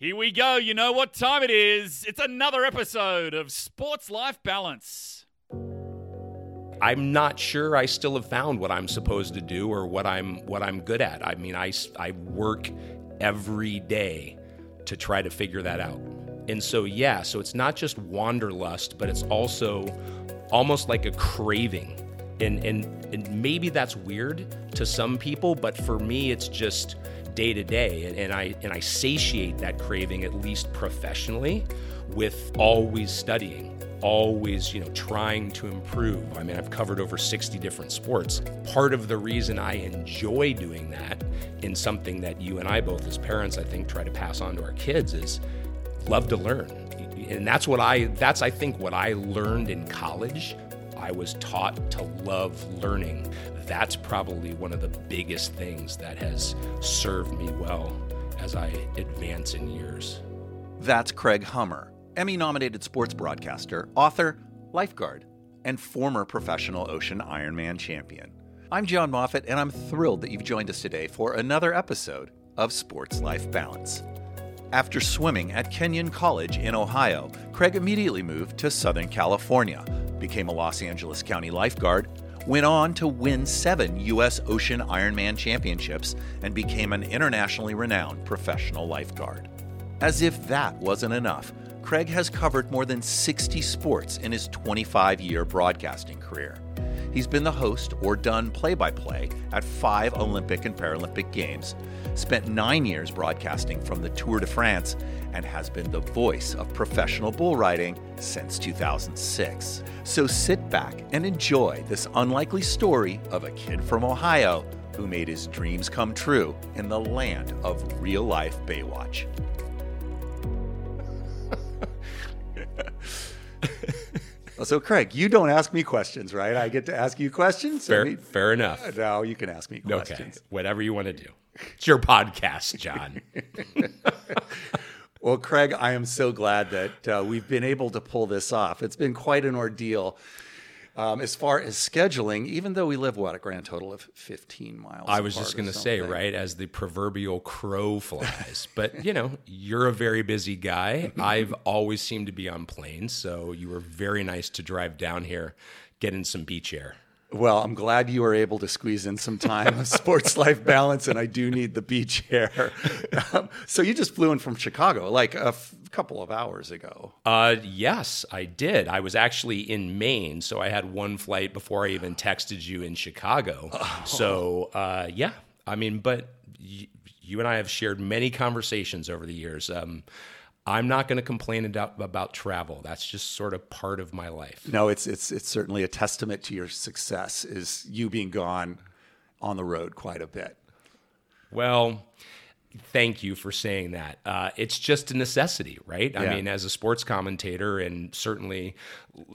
Here we go. You know what time it is. It's another episode of Sports Life Balance. I'm not sure I still have found what I'm supposed to do or what I'm what I'm good at. I mean, I I work every day to try to figure that out. And so yeah, so it's not just wanderlust, but it's also almost like a craving. And and and maybe that's weird to some people, but for me it's just day to day and, I and I satiate that craving at least professionally with always studying always, you know, trying to improve. I mean, I've covered over 60 different sports. Part of the reason I enjoy doing that in something that you and I both as parents I think try to pass on to our kids is love to learn. And that's what I that's I think what I learned in college. I was taught to love learning. That's probably one of the biggest things that has served me well as I advance in years. That's Craig Hummer Emmy nominated sports broadcaster, author, lifeguard, and former professional ocean Ironman champion. I'm John Moffitt, and I'm thrilled that you've joined us today for another episode of Sports Life Balance. After swimming at Kenyon College in Ohio, Craig immediately moved to Southern California, became a Los Angeles County lifeguard, went on to win seven U.S. Ocean Ironman championships, and became an internationally renowned professional lifeguard. As if that wasn't enough, Craig has covered more than 60 sports in his 25 year broadcasting career. He's been the host or done play by play at five Olympic and Paralympic Games, spent nine years broadcasting from the Tour de France, and has been the voice of professional bull riding since 2006. So sit back and enjoy this unlikely story of a kid from Ohio who made his dreams come true in the land of real life Baywatch. So, Craig, you don't ask me questions, right? I get to ask you questions. Fair, I mean, fair enough. No, you can ask me questions. Okay, whatever you want to do. It's your podcast, John. well, Craig, I am so glad that uh, we've been able to pull this off. It's been quite an ordeal. Um, as far as scheduling, even though we live what a grand total of 15 miles. I was just going to say, right, as the proverbial crow flies. but you know, you're a very busy guy. I've always seemed to be on planes, so you were very nice to drive down here, get in some beach air. Well, I'm glad you were able to squeeze in some time of sports life balance, and I do need the beach air. Um, so you just flew in from Chicago like a f- couple of hours ago. Uh, yes, I did. I was actually in Maine, so I had one flight before I even texted you in Chicago. Oh. So uh, yeah, I mean, but y- you and I have shared many conversations over the years. Um, I'm not going to complain about, about travel. That's just sort of part of my life. No, it's it's it's certainly a testament to your success is you being gone on the road quite a bit. Well, Thank you for saying that. Uh, it's just a necessity, right? I mean, as a sports commentator, and certainly,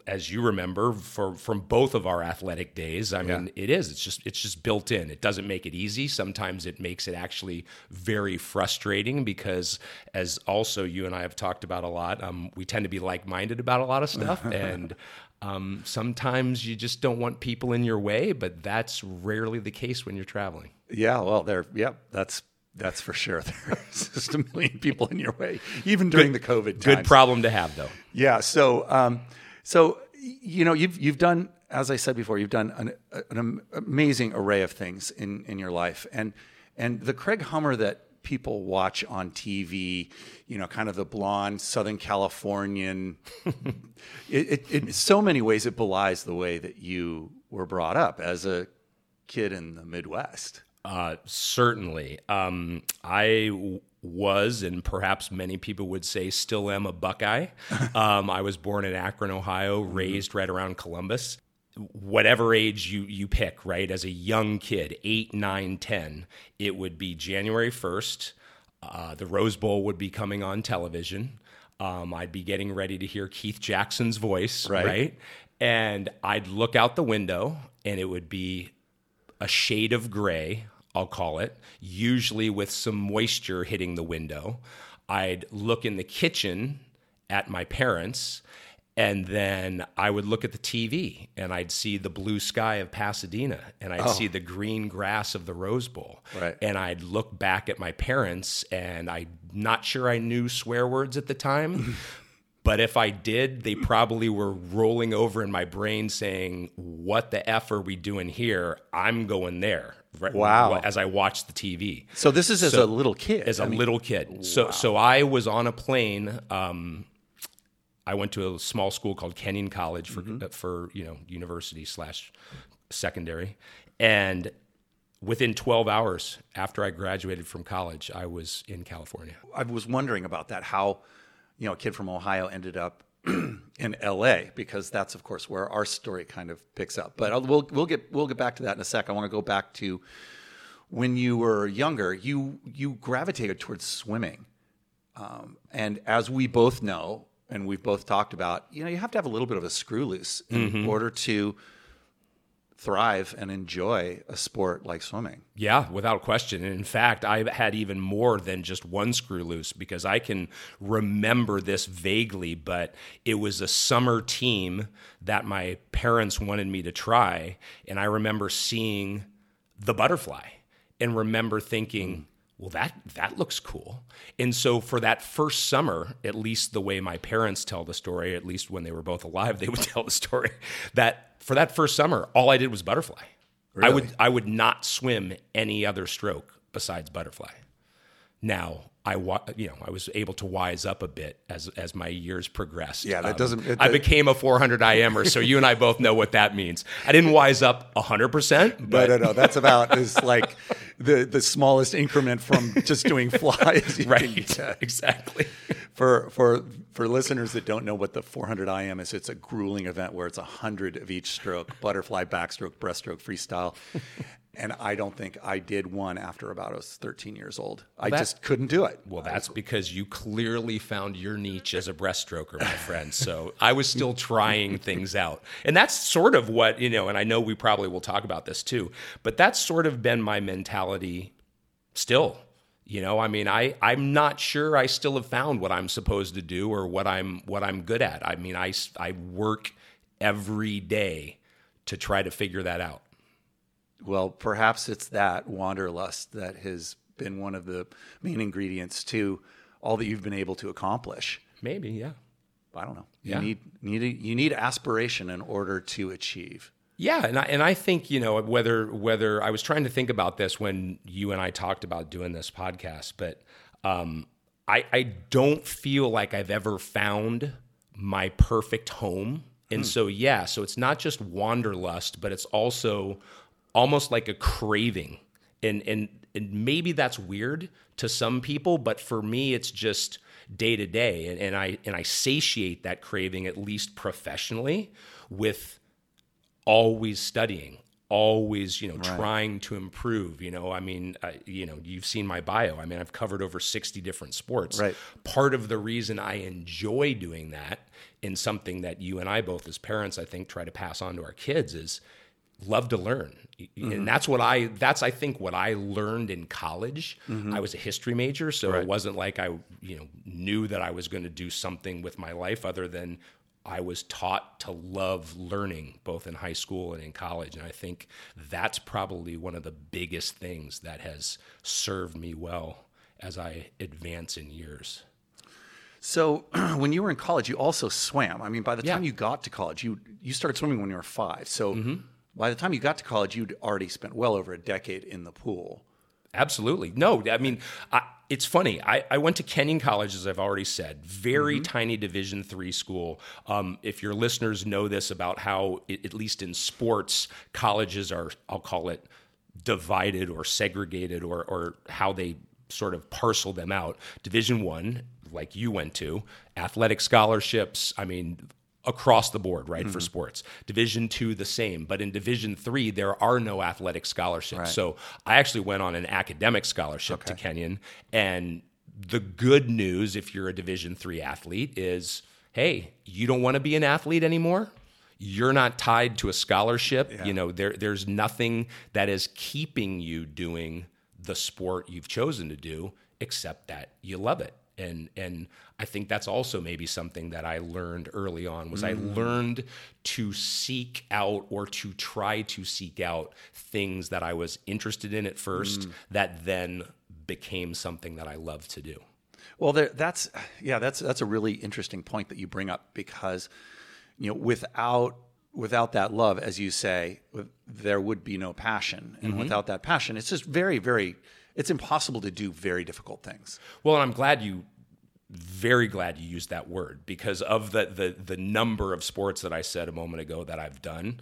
as you remember, for from both of our athletic days, I mean, yeah. it is. It's just it's just built in. It doesn't make it easy. Sometimes it makes it actually very frustrating because, as also you and I have talked about a lot, um, we tend to be like minded about a lot of stuff, and um, sometimes you just don't want people in your way. But that's rarely the case when you're traveling. Yeah, well, there. Yep, yeah, that's that's for sure. There's just a million people in your way, even during good, the COVID. Times. Good problem to have, though. Yeah. So, um, so you know, you've you've done, as I said before, you've done an, an amazing array of things in in your life, and and the Craig Hummer that people watch on TV, you know, kind of the blonde Southern Californian. it, it, in so many ways, it belies the way that you were brought up as a kid in the Midwest. Uh, certainly. Um, I w- was, and perhaps many people would say still am, a Buckeye. um, I was born in Akron, Ohio, mm-hmm. raised right around Columbus. Whatever age you, you pick, right? As a young kid, eight, nine, ten, it would be January 1st. Uh, the Rose Bowl would be coming on television. Um, I'd be getting ready to hear Keith Jackson's voice, right. right? And I'd look out the window, and it would be a shade of gray I'll call it, usually with some moisture hitting the window. I'd look in the kitchen at my parents And then I would look at the TV and I'd see the blue sky of Pasadena and I'd oh. see the green grass of the Rose Bowl. Right. And I'd look back at my parents and I'm not sure I knew swear words at the time. But if I did, they probably were rolling over in my brain saying, What the F are we doing here? I'm going there. Right- Wow. As I watched the TV So this is as So- a little kid. as a I mean, little kid. So so I was on a plane. Um, I went to a small school called Kenyon College for Mm-hmm. uh, for you know university slash secondary, and within 12 hours after I graduated from college, I was in California. I was wondering about that. How, you know, a kid from Ohio ended up in L.A. because that's of course where our story kind of picks up. But I'll, we'll we'll get we'll get back to that in a sec. I want to go back to when you were younger. You you gravitated towards swimming, um, and as we both know, and we've both talked about, you know, you have to have a little bit of a screw loose in order to thrive and enjoy a sport like swimming. Yeah, without question. And in fact, I had even more than just one screw loose because I can remember this vaguely, but it was a summer team that my parents wanted me to try. And I remember seeing the butterfly and remember thinking, well, that, that looks cool. And so for that first summer, at least the way my parents tell the story, at least when they were both alive, they would tell the story that for that first summer, all I did was butterfly. I would I would not swim any other stroke besides butterfly. Now I wa- you know I was able to wise up a bit as as my years progressed. Um, Yeah, that doesn't- it- I became a 400 IMer, so you and I both know what that means. I didn't wise up 100, percent but no, no. That's about is like the the smallest increment from just doing flies. right, exactly. For for for listeners that don't know what the 400 IM is, it's a grueling event where it's a hundred of each stroke: butterfly, backstroke, breaststroke, freestyle. And I don't think I did one after about I was 13 years old. I that- just couldn't do it. Well, that's because you clearly found your niche as a breaststroker, my friend. So I was still trying things out. And that's sort of what, you know, and I know we probably will talk about this too, but that's sort of been my mentality still. You know, I mean, I I'm not sure I still have found what I'm supposed to do or what I'm what I'm good at. I mean, I I work every day to try to figure that out. Well, perhaps it's that wanderlust that has been one of the main ingredients to all that you've been able to accomplish. Maybe, yeah. I don't know. Yeah. You need need you need aspiration in order to achieve. Yeah, and I, and I think you know whether whether I was trying to think about this when you and I talked about doing this podcast, but um, I I don't feel like I've ever found my perfect home, and so yeah, so it's not just wanderlust, but it's also almost like a craving, and and and maybe that's weird to some people, but for me, it's just day to day, and, and I and I satiate that craving at least professionally with always studying always you know trying to improve. You know i mean uh, you know you've seen my bio. I mean i've covered over 60 different sports. Right. part of the reason i enjoy doing that in something that you and i both as parents i think try to pass on to our kids is love to learn and that's what i that's i think what i learned in college i was a history major so it wasn't like i you know knew that i was going to do something with my life other than i was taught to love learning both in high school and in college and i think that's probably one of the biggest things that has served me well as i advance in years So when you were in college, you also swam. I mean, by the time Yeah. Mm-hmm. you got to college, you you started swimming when you were five. So by the time you got to college, you'd already spent well over a decade in the pool. Absolutely. No, I mean, I, it's funny. I, I went to Kenyon College, as I've already said, very tiny Division three school. Um, if your listeners know this about how, i- at least in sports, colleges are, I'll call it, divided or segregated, or or how they sort of parcel them out. Division one, like you went to, athletic scholarships. I mean, across the board, right, for mm-hmm. sports. Division two, the same. But in Division three, there are no athletic scholarships. So I actually went on an academic scholarship to Kenyon. And the good news, if you're a Division three athlete, is hey, you don't want to be an athlete anymore. You're not tied to a scholarship. You know, there there's nothing that is keeping you doing the sport you've chosen to do except that you love it and and I think that's also maybe something that I learned early on was I mm. learned to seek out or to try to seek out things that I was interested in at first mm. that then became something that I love to do. Well, there, that's yeah, that's that's a really interesting point that you bring up because you know without without that love, as you say, there would be no passion, and without that passion, it's just very very it's impossible to do very difficult things. Well, and I'm glad you very glad you used that word because of the the the number of sports that I said a moment ago that I've done.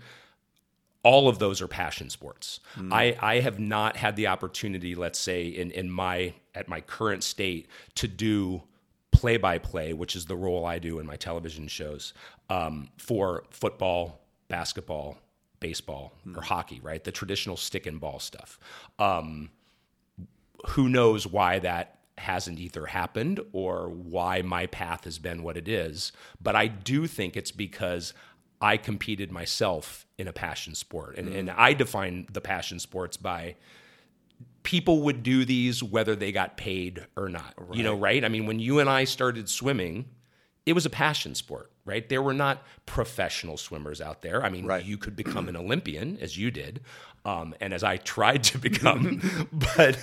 All of those are passion sports. I, I have not had the opportunity, let's say, in, in my at my current state, to do play by play, which is the role I do in my television shows, um, for football, basketball, baseball, or hockey, right? The traditional stick and ball stuff. Um, who knows why that hasn't either happened or why my path has been what it is. But I do think it's because I competed myself in a passion sport. And, and I define the passion sports by people would do these whether they got paid or not. You know, right? I mean, when you and I started swimming, it was a passion sport, right? There were not professional swimmers out there. I mean, Right. you could become an Olympian as you did, um, and as I tried to become, but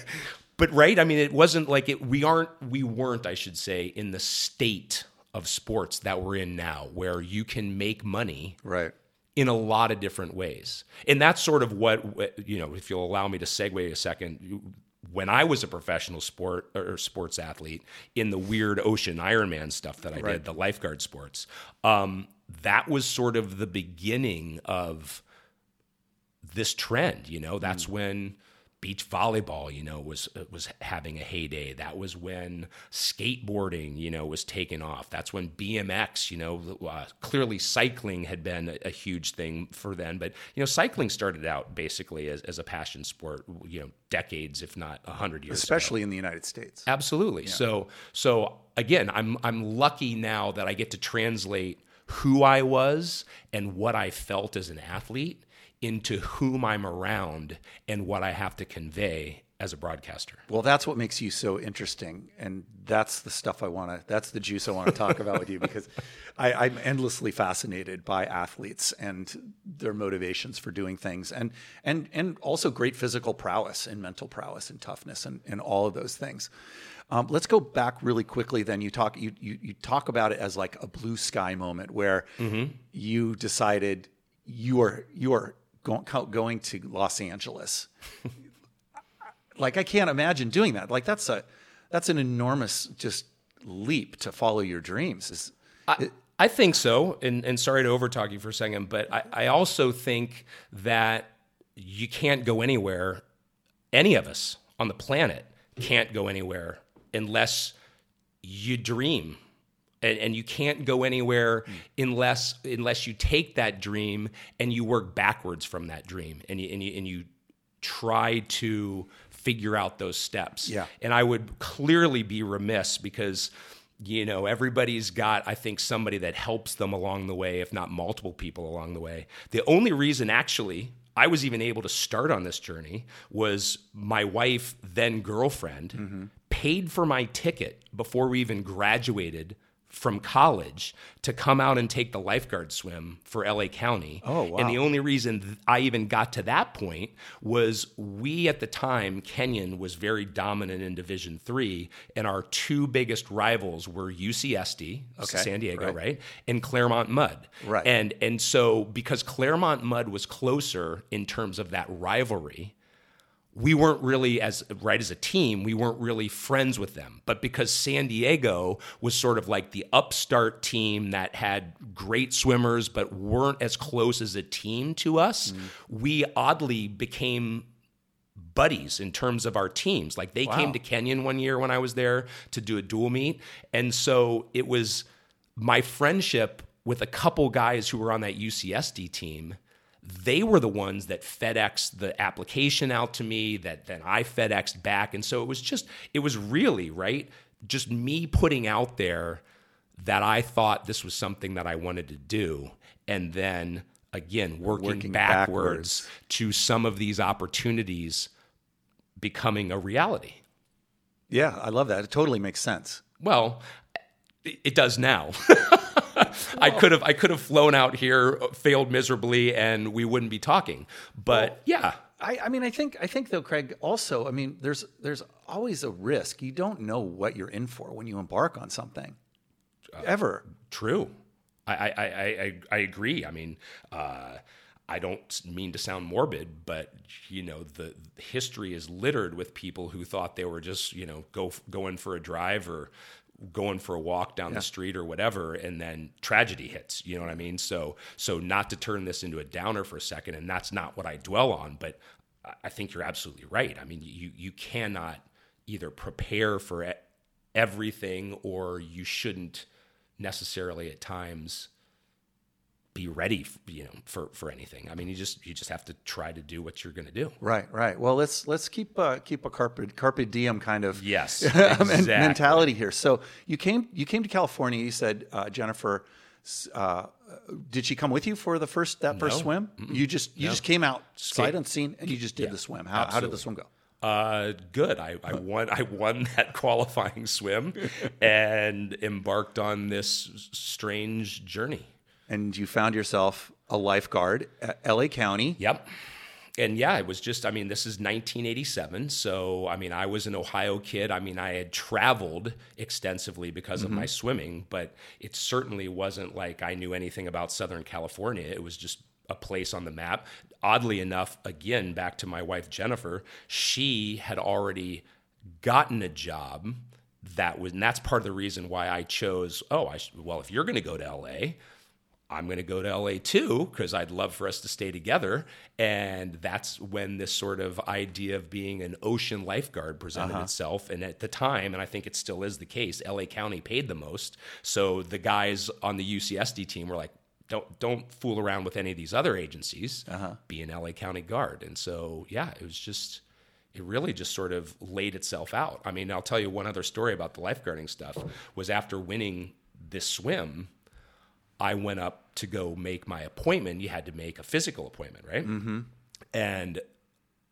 but right. I mean, it wasn't like it. We aren't. We weren't. I should say, in the state of sports that we're in now, where you can make money Right. in a lot of different ways. And that's sort of what, you know, if you'll allow me to segue a second, when I was a professional sport or sports athlete in the weird ocean Ironman stuff that I Right. did, the lifeguard sports, um, that was sort of the beginning of this trend. You know, that's when beach volleyball, you know, was was having a heyday. That was when skateboarding, you know, was taking off. That's when BMX, you know, uh, clearly cycling had been a, a huge thing for then. But you know, cycling started out basically as, as a passion sport, you know, decades, if not a hundred years, ago. Especially in the United States. Absolutely. So so again, I'm I'm lucky now that I get to translate who I was and what I felt as an athlete into whom I'm around and what I have to convey as a broadcaster. Well, that's what makes you so interesting, and that's the stuff I want to. That's the juice I want to talk about with you because I, I'm endlessly fascinated by athletes and their motivations for doing things, and and and also great physical prowess and mental prowess and toughness and, and all of those things. Um, let's go back really quickly. Then you talk you, you you talk about it as like a blue sky moment where you decided you are you are going going to Los Angeles like I can't imagine doing that. Like that's a that's an enormous just leap to follow your dreams. Is I, I think so. And, and sorry to overtalk you for a second, but I, I also think that you can't go anywhere. Any of us on the planet can't go anywhere unless you dream. And, and you can't go anywhere unless unless you take that dream and you work backwards from that dream and you, and you, and you try to figure out those steps. Yeah. And I would clearly be remiss because, you know, everybody's got, I think, somebody that helps them along the way, if not multiple people along the way. The only reason, actually, I was even able to start on this journey was my wife, then girlfriend, mm-hmm. Paid for my ticket before we even graduated from college to come out and take the lifeguard swim for LA County. Oh, wow. And the only reason I even got to that point was we at the time Kenyon was very dominant in Division Three, and our two biggest rivals were UCSD, Okay, San Diego, right. right. and Claremont Mudd. Right. And and so because Claremont Mudd was closer in terms of that rivalry, we weren't really as right as a team we weren't really friends with them. But because san diego was sort of like the upstart team that had great swimmers but weren't as close as a team to us mm-hmm. we oddly became buddies in terms of our teams. Like they came to kenyon one year when i was there to do a dual meet. And so it was my friendship with a couple guys who were on that ucsd team they were the ones that FedEx the application out to me that then I FedExed back. And so it was just, it was really, right? Just me putting out there that I thought this was something that I wanted to do. And then again, working, Working backwards, backwards. to some of these opportunities becoming a reality. yeah, I love that. It totally makes sense. Well, it does now. I could have I could have flown out here, failed miserably, and we wouldn't be talking. But yeah, I, I mean, I think I think though, Craig. Also, I mean, there's there's always a risk. You don't know what you're in for when you embark on something. Ever. True. I I, I, I, I agree. I mean, uh, I don't mean to sound morbid, but you know, the history is littered with people who thought they were just you know go going for a drive or going for a walk down the street or whatever and then tragedy hits you know what i mean? So so not to turn this into a downer for a second and that's not what i dwell on but I- think you're absolutely right. I mean you you cannot either prepare for everything or you shouldn't necessarily at times be ready you know for for anything i mean you just you just have to try to do what you're going to do Right, right. Well, let's let's keep uh, keep a carpe carpe diem kind of Yes, exactly. mentality here. So you came you came to California. You said uh, Jennifer. Uh, did she come with you for the first that first No. swim? You just you just came out sight unseen and you just did the swim. How, how did the swim go? Uh, good. I, I won. I won that qualifying swim, and embarked on this strange journey. And you found yourself a lifeguard at L.A. County. Yep. And yeah, it was just. I mean, this is 1987, so I mean, I was an Ohio kid. I mean, I had traveled extensively because of mm-hmm. my swimming, but it certainly wasn't like I knew anything about Southern California. It was just a place on the map. Oddly enough, again, back to my wife Jennifer, she had already gotten a job that was, and that's part of the reason why I chose. Oh, I well, if you're going to go to LA, I'm going to go to LA too because I'd love for us to stay together. And that's when this sort of idea of being an ocean lifeguard presented uh-huh. itself. And at the time, and I think it still is the case, LA County paid the most. So the guys on the UCSD team were like, don't don't fool around with any of these other agencies. Uh-huh. Be an LA County guard. And so yeah, it was just it really just sort of laid itself out. I mean, I'll tell you one other story about the lifeguarding stuff was after winning this swim, I went up to go make my appointment. You had to make a physical appointment, right? Mm-hmm. And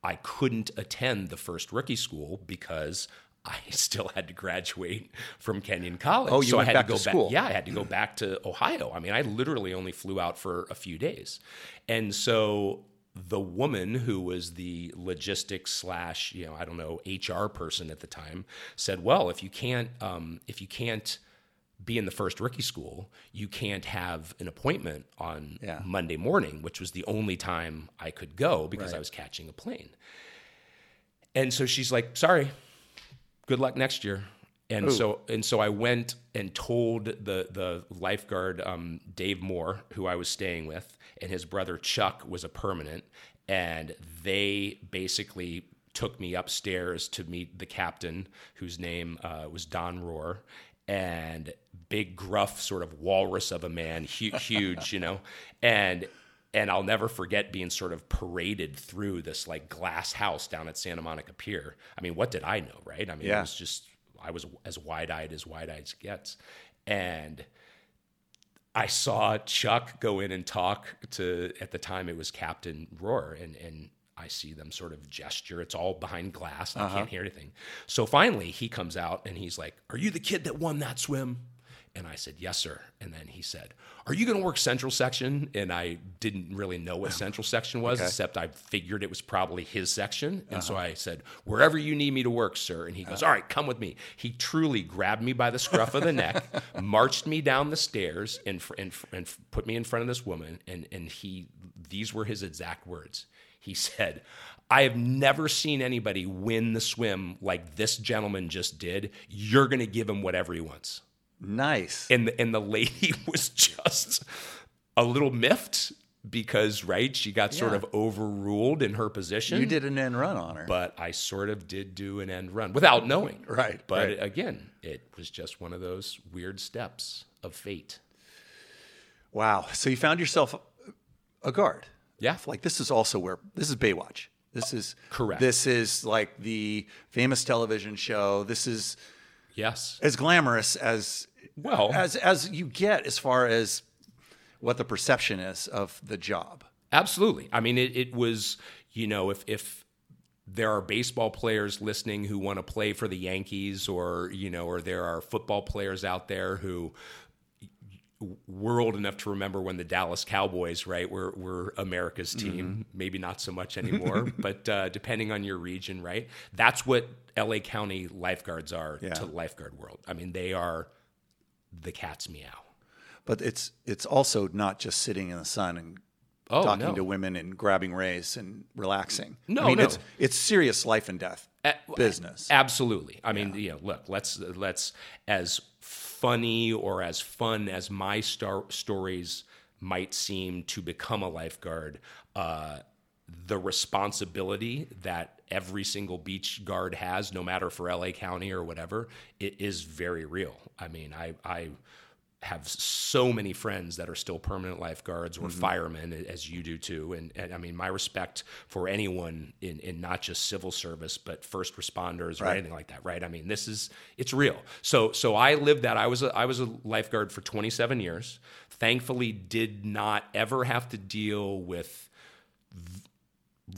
I couldn't attend the first rookie school because I still had to graduate from Kenyon College. Oh, you so went I had back to go to school. back. Yeah, I had to go back to Ohio. I mean, I literally only flew out for a few days, and so the woman who was the logistics slash you know I don't know HR person at the time said, well, if you can't um, if you can't be in the first rookie school, you can't have an appointment on Yeah. Monday morning, which was the only time I could go because I was catching a plane. And so she's like, "Sorry, good luck next year." And so and so I went and told the the lifeguard um, Dave Moore, who I was staying with, and his brother Chuck was a permanent, and they basically took me upstairs to meet the captain, whose name uh, was Don Rohr, and big gruff sort of walrus of a man, hu- huge, you know, and and I'll never forget being sort of paraded through this like glass house down at Santa Monica Pier. I mean, what did I know, right? I mean, Yeah. it was just I was as wide eyed as wide eyed gets, and I saw Chuck go in and talk to at the time it was Captain Roar, and and I see them sort of gesture. It's all behind glass. I can't uh-huh. hear anything. So finally, he comes out and he's like, "Are you the kid that won that swim?" And I said, "Yes, sir." And then he said, "Are you going to work Central Section?" And I didn't really know what Central Section was, except I figured it was probably his section. And so uh-huh. I said, "Wherever you need me to work, sir." And he goes, uh-huh. "All right, come with me." He truly grabbed me by the scruff of the neck, marched me down the stairs, and and, and put me in front of this woman. And and he, these were his exact words. He said, I have never seen anybody win the swim like this gentleman just did. You're going to give him whatever he wants. Nice. And the, and the lady was just a little miffed because, right, she got sort of overruled in her position. you did an end run on her. But I sort of did do an end run without knowing. Right, But right. again, it was just one of those weird steps of fate. wow. So you found yourself a guard. Yeah. Like this is also where this is Baywatch. This oh, is Correct. This is like the famous television show. This is Yes. as glamorous as Well, as as you get as far as what the perception is of the job. Absolutely. I mean, it, it was, you know, if, if there are baseball players listening who want to play for the Yankees, or you know, or there are football players out there who we're old enough to remember when the Dallas Cowboys, right, were were America's team. Mm-hmm. Maybe not so much anymore, but uh, depending on your region, right, that's what LA County lifeguards are yeah. to the lifeguard world. I mean, they are the cat's meow. But it's it's also not just sitting in the sun and oh, talking no. to women and grabbing rays and relaxing. No, I mean no. it's it's serious life and death business. Absolutely. I mean, yeah. you know, look, let's let's as funny or as fun as my star- stories might seem to become a lifeguard, uh, the responsibility that every single beach guard has, no matter for LA County or whatever, it is very real. I mean, I, I have so many friends that are still permanent lifeguards or mm-hmm. firemen, as you do too. And, and, I mean, my respect for anyone in, in not just civil service, but first responders or anything like that, right? I mean, this is it's real. So so I lived that. I was a, I was a lifeguard for 27 years. Thankfully, did not ever have to deal with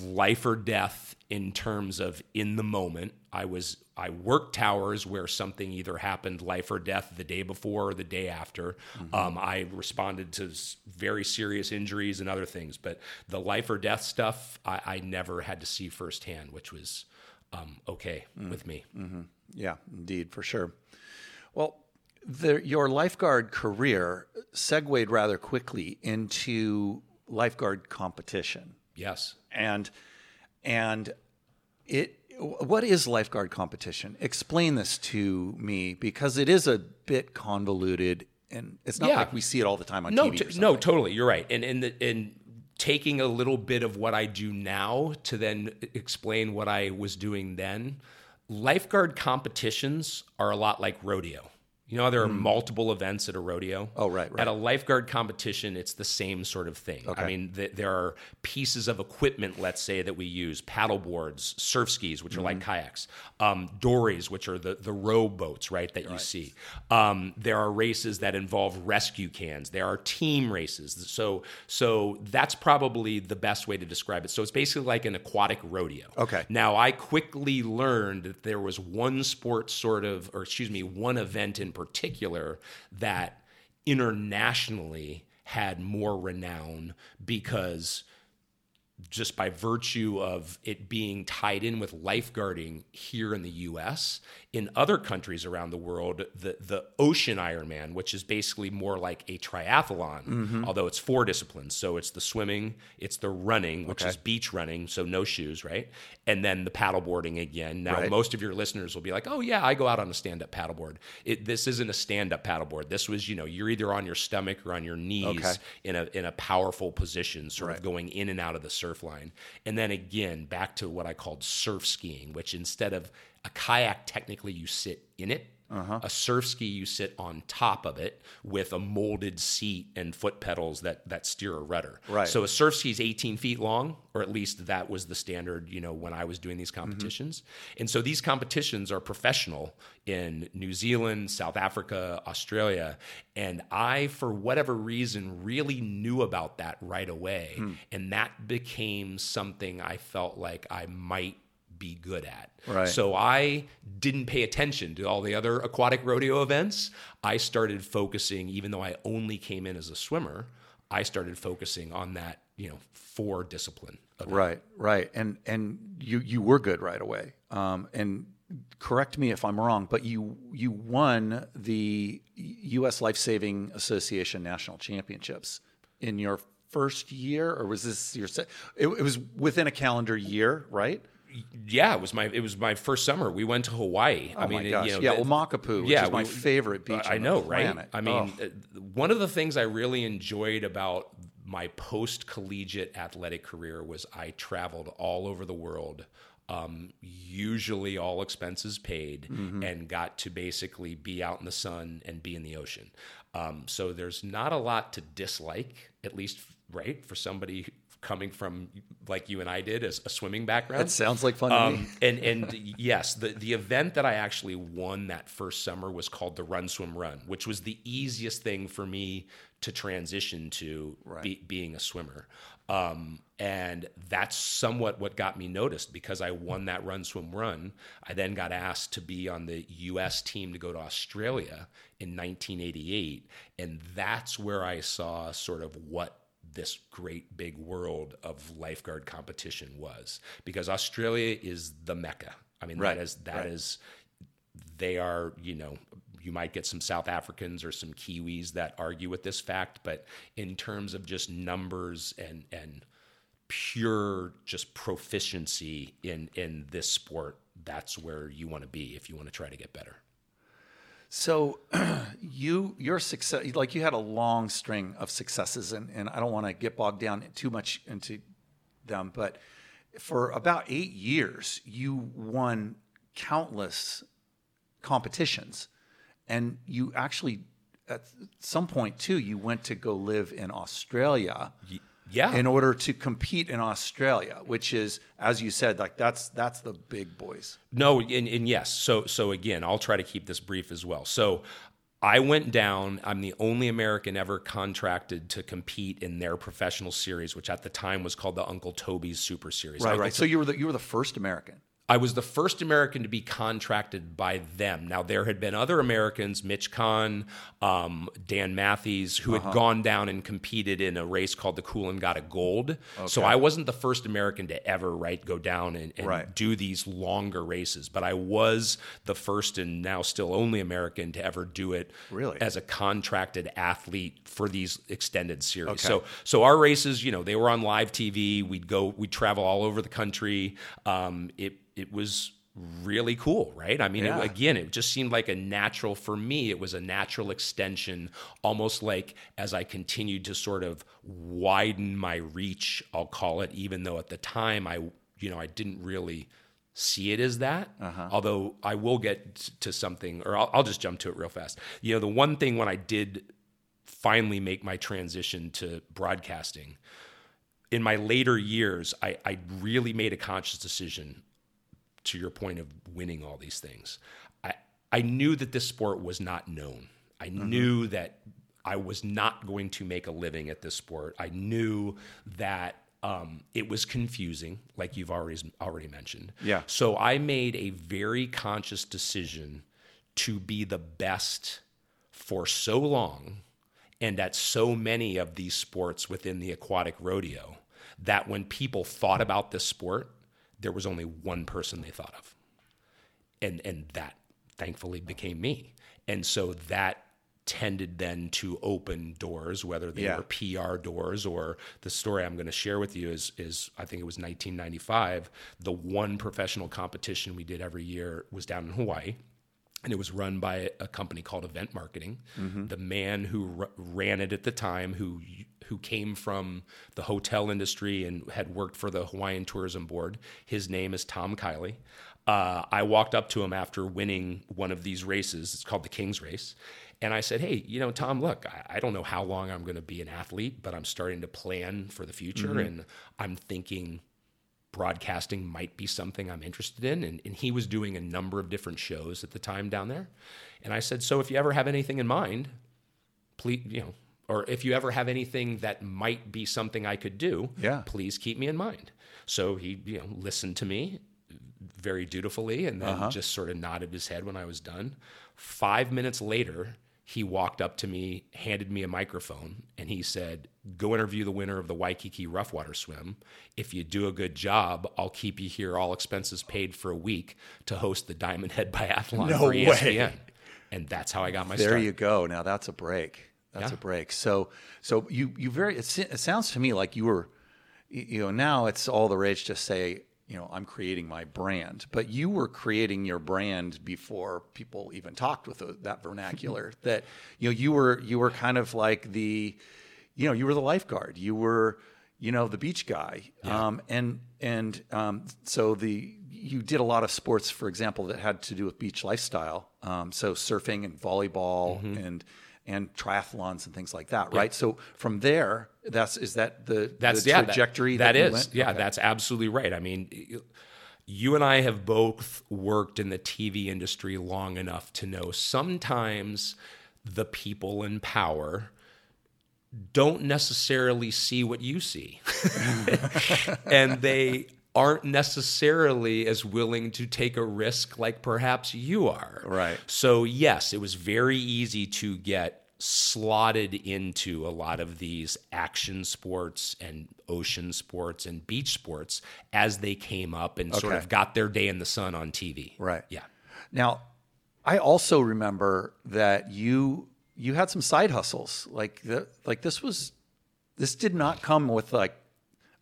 life or death in terms of in the moment. I was I worked towers where something either happened life or death the day before or the day after. Mm-hmm. Um, I responded to very serious injuries and other things, but the life or death stuff I, I never had to see firsthand, which was um, okay mm-hmm. with me. Mm-hmm. Yeah, indeed, for sure. Well, the, your lifeguard career segued rather quickly into lifeguard competition. Yes, and and it what is lifeguard competition? Explain this to me because it is a bit convoluted and it's not yeah. like we see it all the time on no, TV. no, totally. You're right. And and and taking a little bit of what I do now to then explain what I was doing then. Lifeguard competitions are a lot like rodeo. You know, there are mm. multiple events at a rodeo. Oh, right, right. At a lifeguard competition, it's the same sort of thing. Okay. I mean, th- there are pieces of equipment, let's say, that we use paddle boards, surf skis, which mm-hmm. are like mm-hmm. kayaks, um, dories, which are the, the row boats, right, that you see. Um, there are races that involve rescue cans. There are team races. So, so that's probably the best way to describe it. So it's basically like an aquatic rodeo. Okay. Now, I quickly learned that there was one sport sort of, or excuse me, one event in particular that internationally had more renown because just by virtue of it being tied in with lifeguarding here in the US. In other countries around the world, the, the ocean Ironman, which is basically more like a triathlon, mm-hmm. although it's four disciplines. So it's the swimming, it's the running, which okay. is beach running, so no shoes, right? And then the paddleboarding again. Now, right. most of your listeners will be like, oh, yeah, I go out on a stand up paddleboard. It, this isn't a stand up paddleboard. This was, you know, you're either on your stomach or on your knees okay. in, a, in a powerful position, sort right. of going in and out of the surf surf line. And then again, back to what I called surf skiing, which instead of a kayak, technically you sit in it uh-huh. A surf ski, you sit on top of it with a molded seat and foot pedals that that steer a rudder. Right. So a surf ski is 18 feet long, or at least that was the standard, you know, when I was doing these competitions. Mm-hmm. And so these competitions are professional in New Zealand, South Africa, Australia, and I, for whatever reason, really knew about that right away, hmm. and that became something I felt like I might be good at. Right. So I didn't pay attention to all the other aquatic rodeo events. I started focusing, even though I only came in as a swimmer, I started focusing on that, you know, four discipline. Event. Right, right, and and you you were good right away. Um, and correct me if I'm wrong, but you you won the U.S. Life Saving Association National Championships in your first year, or was this your? Se- it, it was within a calendar year, right? Yeah, it was my it was my first summer. We went to Hawaii. Oh I mean, my gosh. You know, yeah, Makapu'u, which yeah, is my favorite beach. I know, right? I mean, oh. one of the things I really enjoyed about my post collegiate athletic career was I traveled all over the world. Um, usually all expenses paid, mm-hmm. and got to basically be out in the sun and be in the ocean. Um, so there's not a lot to dislike, at least right for somebody coming from like you and I did as a swimming background. That sounds like fun to me. Um, and and yes, the the event that I actually won that first summer was called the Run Swim Run, which was the easiest thing for me to transition to be, being a swimmer. Um, and that's somewhat what got me noticed because I won that run, swim, run. I then got asked to be on the US team to go to Australia in 1988. And that's where I saw sort of what this great big world of lifeguard competition was because Australia is the mecca. I mean, Right, that is, that right. is, they are, you know, you might get some South Africans or some Kiwis that argue with this fact, but in terms of just numbers and and pure just proficiency in in this sport, that's where you want to be if you want to try to get better. So you your success like you had a long string of successes and, and I don't want to get bogged down too much into them, but for about eight years you won countless competitions. And you actually at some point too you went to go live in Australia Yeah. in order to compete in Australia, which is, as you said, like that's that's the big boys. No, and, and yes. So so again, I'll try to keep this brief as well. So I went down. I'm the only American ever contracted to compete in their professional series, which at the time was called the Uncle Toby's Super Series. Right, Uncle right. So you were the you were the first American. I was the first American to be contracted by them. Now there had been other Americans, Mitch Kahn, um, Dan Matthews, who Uh-huh. had gone down and competed in a race called the Coolangatta Gold. So I wasn't the first American to ever right go down and, and Right. do these longer races, but I was the first and now still only American to ever do it Really? as a contracted athlete for these extended series. Okay. So so our races, you know, they were on live TV. We'd go, we'd travel all over the country. Um, it it was really cool, right? I mean, Yeah. it, again, it just seemed like a natural for me. It was a natural extension, almost like as I continued to sort of widen my reach, I'll call it, even though at the time I, you know, I didn't really see it as that. Uh-huh. Although I will get to something, or I'll, I'll just jump to it real fast. You know, the one thing when I did finally make my transition to broadcasting in my later years I, I really made a conscious decision to your point of winning all these things i i knew that this sport was not known. I knew that i was not going to make a living at this sport. I knew that um, it was confusing like you've already already mentioned. Yeah. so i made a very conscious decision to be the best for so long and at so many of these sports within the aquatic rodeo that when people thought about this sport, there was only one person they thought of. And and that thankfully became me. And so that tended then to open doors, whether they Yeah. were PR doors or the story I'm going to share with you is is I think it was 1995. The one professional competition we did every year was down in Hawaii and it was run by a company called Event Marketing. Mm-hmm. The man who r- ran it at the time, who who came from the hotel industry and had worked for the Hawaiian Tourism Board, his name is Tom Kiley. Uh, I walked up to him after winning one of these races. It's called the King's Race. And I said, Hey, you know, Tom, look, I, I don't know how long I'm going to be an athlete, but I'm starting to plan for the future. And I'm thinking, broadcasting might be something I'm interested in. And, and he was doing a number of different shows at the time down there. And I said, So if you ever have anything in mind, please, you know, or if you ever have anything that might be something I could do, Yeah. please keep me in mind. So he, you know, listened to me very dutifully and then uh-huh. just sort of nodded his head when I was done. Five minutes later, he walked up to me, handed me a microphone, and he said, Go interview the winner of the Waikiki Rough Water Swim. If you do a good job, I'll keep you here, all expenses paid for a week, to host the Diamond Head Biathlon No for way. ESPN. And that's how I got my There start. There you go. Now that's a break. That's Yeah. a break. So so you you very it, it sounds to me like you were you know now it's all the rage to say you know I'm creating my brand, but you were creating your brand before people even talked with the, that vernacular. that you know you were you were kind of like the you know you were the lifeguard. You were you know the beach guy. Um, and and um, so the you did a lot of sports, for example, that had to do with beach lifestyle. Um, so surfing and volleyball and and triathlons and things like that, right? So from there, that's is that the, That's the yeah, that- trajectory that that, you went? Yeah, Okay. that's absolutely right. I mean, you and I have both worked in the TV industry long enough to know sometimes the people in power don't necessarily see what you see. and they aren't necessarily as willing to take a risk like perhaps you are. Right. So, yes, it was very easy to get slotted into a lot of these action sports and ocean sports and beach sports as they came up and sort of got their day in the sun on TV. Right. Yeah. Now, I also remember that you you had some side hustles. Like the, like this was this did not come with like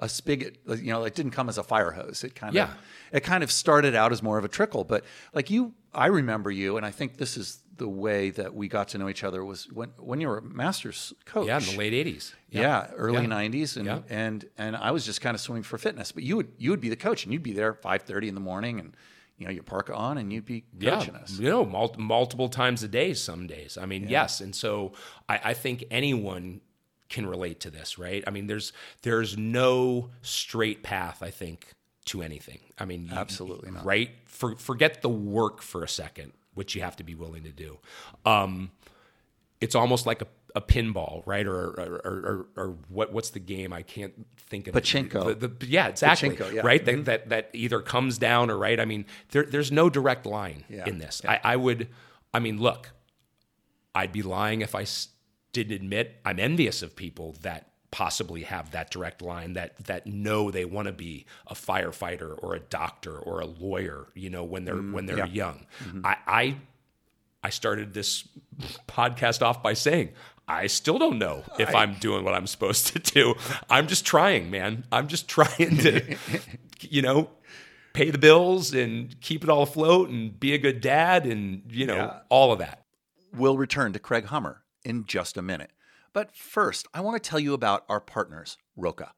a spigot, you know, it didn't come as a fire hose. It kind Yeah. of it kind of started out as more of a trickle, but like you I remember you and I think this is the way that we got to know each other was when when you were a master's coach. Yeah, in the late 80s. Yeah, early Yeah. '90s, and Yeah. and and I was just kind of swimming for fitness. But you would you would be the coach, and you'd be there 5:30 in the morning, and you know you park on, and you'd be coaching yeah, us. you know, mul- multiple times a day. Some days. I mean, yes, and so I, I think anyone can relate to this, right? I mean, there's there's no straight path. I think to anything. I mean, you- Absolutely not. Right? For, forget the work for a second, which you have to be willing to do. Um, it's almost like a, a pinball, right? Or or, or, or or what what's the game? I can't think of it. Pachinko. The- the- yeah, exactly. Pachinko, yeah. Right. That, that that either comes down or right. I mean, there, there's no direct line Yeah. in this. I, I would. I mean, look, I'd be lying if I s- didn't admit I'm envious of people that possibly have that direct line that that know they want to be a firefighter or a doctor or a lawyer you know when they're mm, when they're yeah. young mm-hmm. I, I I started this podcast off by saying I still don't know if I, am doing what I'm supposed to do. I'm just trying, man. I'm just trying to, you know, pay the bills and keep it all afloat and be a good dad and, you know, Yeah. all of that. We'll return to Craig Hummer in just a minute. But first, I want to tell you about our partners, Roka.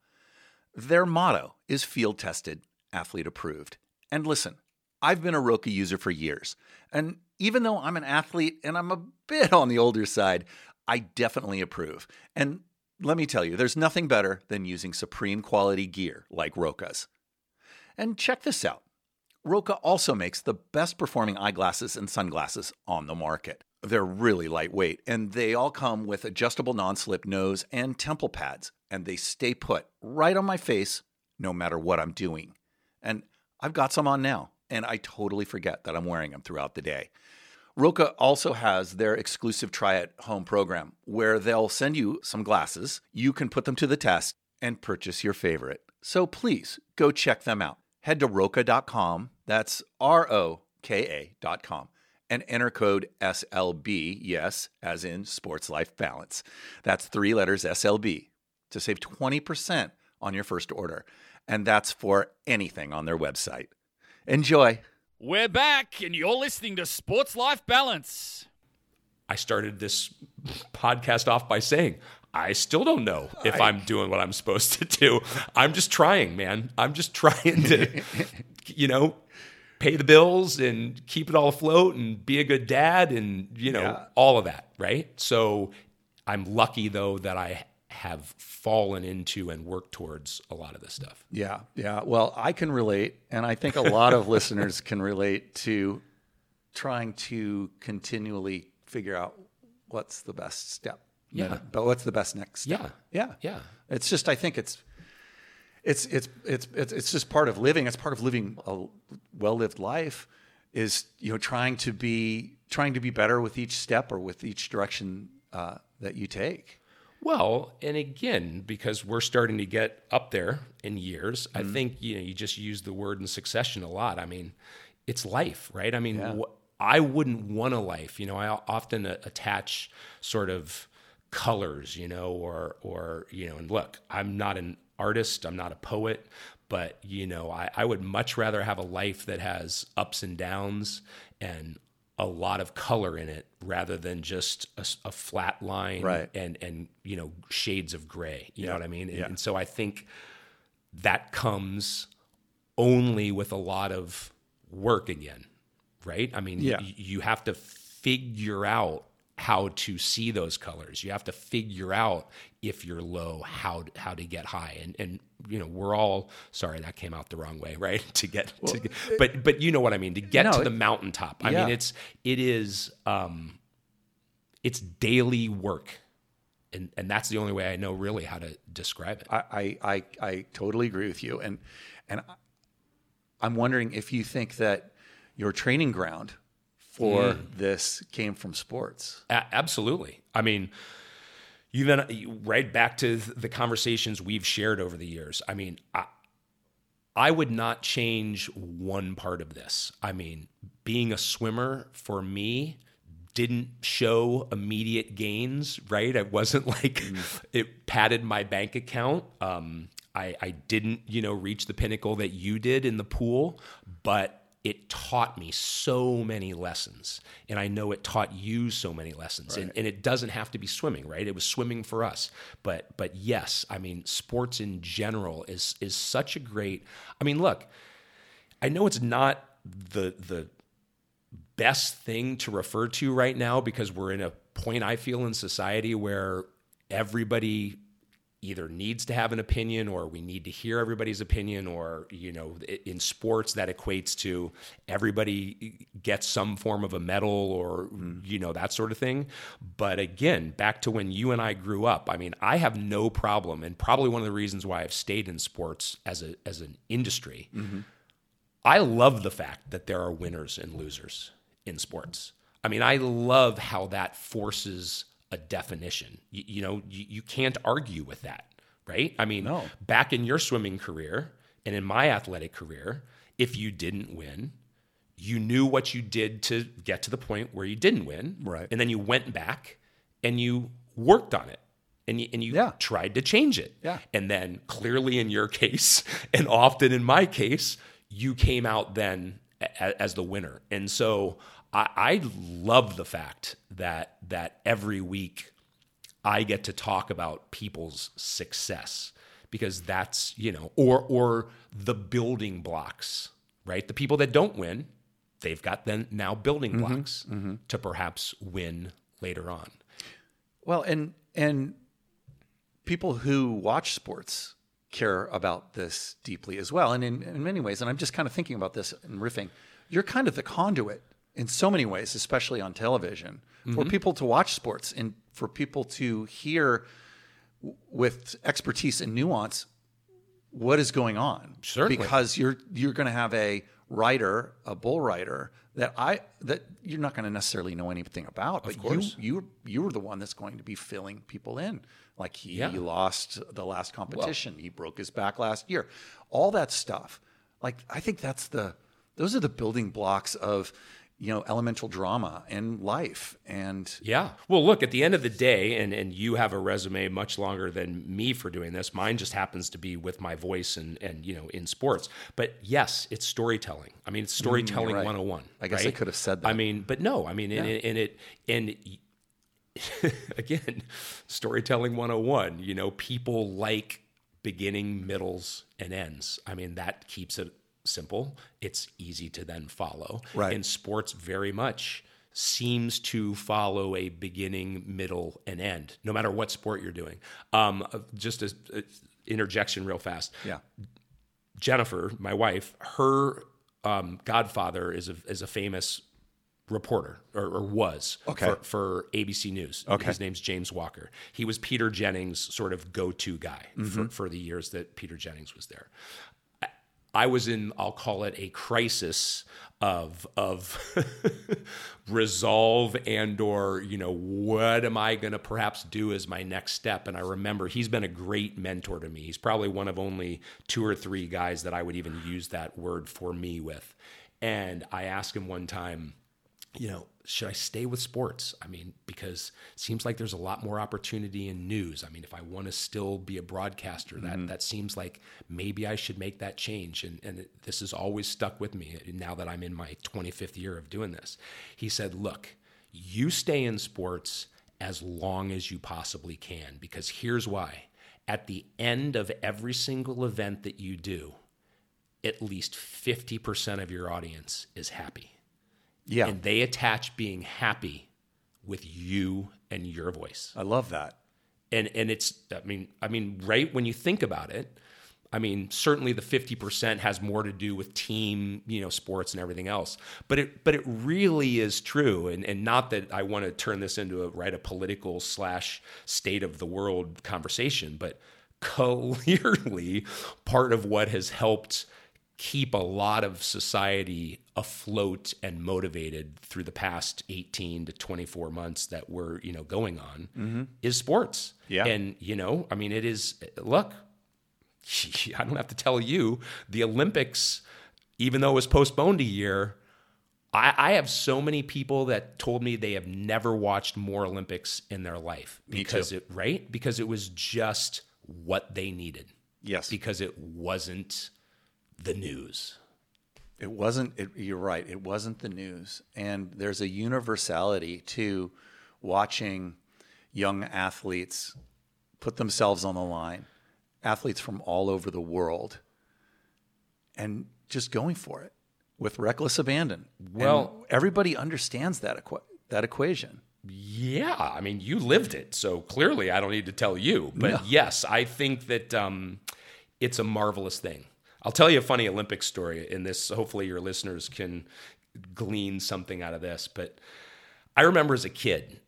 Their motto is field tested, athlete approved. And listen, I've been a Roka user for years. And even though I'm an athlete and I'm a bit on the older side, I definitely approve. And let me tell you, there's nothing better than using supreme quality gear like Roka's. And check this out. Roka also makes the best performing eyeglasses and sunglasses on the market. They're really lightweight and they all come with adjustable non slip nose and temple pads, and they stay put right on my face no matter what I'm doing. And I've got some on now, and I totally forget that I'm wearing them throughout the day. Roka also has their exclusive try at home program where they'll send you some glasses. You can put them to the test and purchase your favorite. So please go check them out. Head to roka.com, that's R O K A.com, and enter code SLB, yes, as in Sports Life Balance. That's three letters SLB to save 20% on your first order. And that's for anything on their website. Enjoy. We're back, and you're listening to Sports Life Balance. I started this podcast off by saying, I still don't know if I'm doing what I'm supposed to do. I'm just trying, man. I'm just trying to, you know, pay the bills and keep it all afloat and be a good dad and, you know, Yeah. all of that, right? So I'm lucky, though, that I have fallen into and worked towards a lot of this stuff. Yeah, yeah. Well, I can relate, and I think a lot of listeners can relate to trying to continually figure out what's the best step. Yeah. But what's the best next step? Yeah. Yeah. Yeah. It's just I think it's it's it's it's it's, it's just part of living. It's part of living a well-lived life is, you know, trying to be trying to be better with each step or with each direction uh, that you take. Well, and again, because we're starting to get up there in years, I think you know you just use the word in succession a lot. I mean, it's life, right? I mean, wh- I wouldn't want a life. You know, I often uh, attach sort of colors, you know, or or you know, and look, I'm not an artist, I'm not a poet, but you know, I, I would much rather have a life that has ups and downs and a lot of color in it rather than just a flat line Right. and and you know shades of gray you know what i mean and, Yeah. and so i think that comes only with a lot of work again right i mean Yeah. y- you have to figure out how to see those colors. You have to figure out if you're low, how how to get high. And and you know, we're all sorry that came out the wrong way, right? to get to but but you know what I mean, to get No, to the mountaintop. I Yeah. mean, it's it is um it's daily work. And and that's the only way I know really how to describe it. I, I, I, I totally agree with you. And, and I'm wondering if you think that your training ground for this came from sports. A- absolutely. I mean, you then right back to the conversations we've shared over the years. I mean, I, I would not change one part of this. I mean, being a swimmer for me didn't show immediate gains, right? It wasn't like it padded my bank account. Um, I, I didn't, you know, reach the pinnacle that you did in the pool, but it taught me so many lessons. And I know it taught you so many lessons. And, and it doesn't have to be swimming, right? It was swimming for us. But but yes, I mean, sports in general is is such a great I mean, look, I know it's not the the best thing to refer to right now because we're in a point I feel in society where everybody either needs to have an opinion or we need to hear everybody's opinion or you know in sports that equates to everybody gets some form of a medal or mm. you know that sort of thing. But again back to when you and I grew up I mean I have no problem and probably one of the reasons why I've stayed in sports as a as an industry mm-hmm. I love the fact that there are winners and losers in sports. I mean, I love how that forces a definition. You, you know, you, you can't argue with that, right? I mean, No. back in your swimming career and in my athletic career, if you didn't win, you knew what you did to get to the point where you didn't win. Right. And then you went back and you worked on it. And you, and you Yeah. tried to change it. Yeah. And then clearly in your case, and often in my case, you came out then a- as the winner. And so I, I love the fact that that every week I get to talk about people's success because that's, you know, or or the building blocks, right? The people that don't win, they've got then now building mm-hmm. blocks mm-hmm. to perhaps win later on. Well, and and people who watch sports care about this deeply as well, and in, in many ways. And I'm just kind of thinking about this and riffing. You're kind of the conduit in so many ways, especially on television, for mm-hmm. people to watch sports and for people to hear w- with expertise and nuance what is going on. Certainly. because you're you're going to have a writer, a bull rider that I that you're not going to necessarily know anything about, but course. you you you're the one that's going to be filling people in. Like he, Yeah. lost the last competition, he broke his back last year, all that stuff. Like I think that's the those are the building blocks of you know elemental drama and life and Yeah. Well, look, at the end of the day, and, and you have a resume much longer than me for doing this. Mine just happens to be with my voice and, and you know, in sports. But yes, it's storytelling. I mean, it's mm, storytelling right. 101. I guess I could have said that. I mean, but no, I mean, and, and it, and again, storytelling 101, you know, people like beginning, middles, and ends. I mean, that keeps it simple. It's easy to then follow. Right. And sports very much seems to follow a beginning, middle, and end, no matter what sport you're doing. Um, just a, a interjection real fast. yeah Jennifer, my wife, her um, godfather is a, is a famous reporter or, or was Okay. for, for ABC News. Okay. His name's James Walker. He was Peter Jennings' sort of go to guy for, for the years that Peter Jennings was there. I- was in, I'll call it a crisis of of resolve and or you know what am I going to perhaps do as my next step? And I remember he's been a great mentor to me. He's probably one of only two or three guys that I would even use that word for me with. And I asked him one time you know, should I stay with sports? I mean, because it seems like there's a lot more opportunity in news. I mean, if I want to still be a broadcaster, that mm-hmm. that seems like maybe I should make that change. And and this has always stuck with me uh, now that I'm in my 25th year of doing this. He said, "Look, you stay in sports as long as you possibly can because here's why. At the end of every single event that you do, at least 50% of your audience is happy." Yeah and they attach being happy with you and your voice. I love that. And and it's I mean I mean right when you think about it, I mean certainly the 50% has more to do with team, you know, sports and everything else. But it but it really is true and and not that I want to turn this into a right a political slash state of the world conversation, but clearly part of what has helped keep a lot of society afloat and motivated through the past 18 to 24 months that we're you know going on mm-hmm. is sports. Yeah. And you know i mean it is look i don't have to tell you the olympics even though it was postponed a year I, I have so many people that told me they have never watched more olympics in their life because it right? Because it was just what they needed. Yes. Because it wasn't the news it wasn't, it, you're right, it wasn't the news. And there's a universality to watching young athletes put themselves on the line, athletes from all over the world, and just going for it with reckless abandon. Well, and everybody understands that, equ- that equation. Yeah, I mean, you lived it, so clearly I don't need to tell you. But no. yes, I think that um, it's a marvelous thing. I'll tell you a funny Olympic story in this. Hopefully, your listeners can glean something out of this. But I remember as a kid,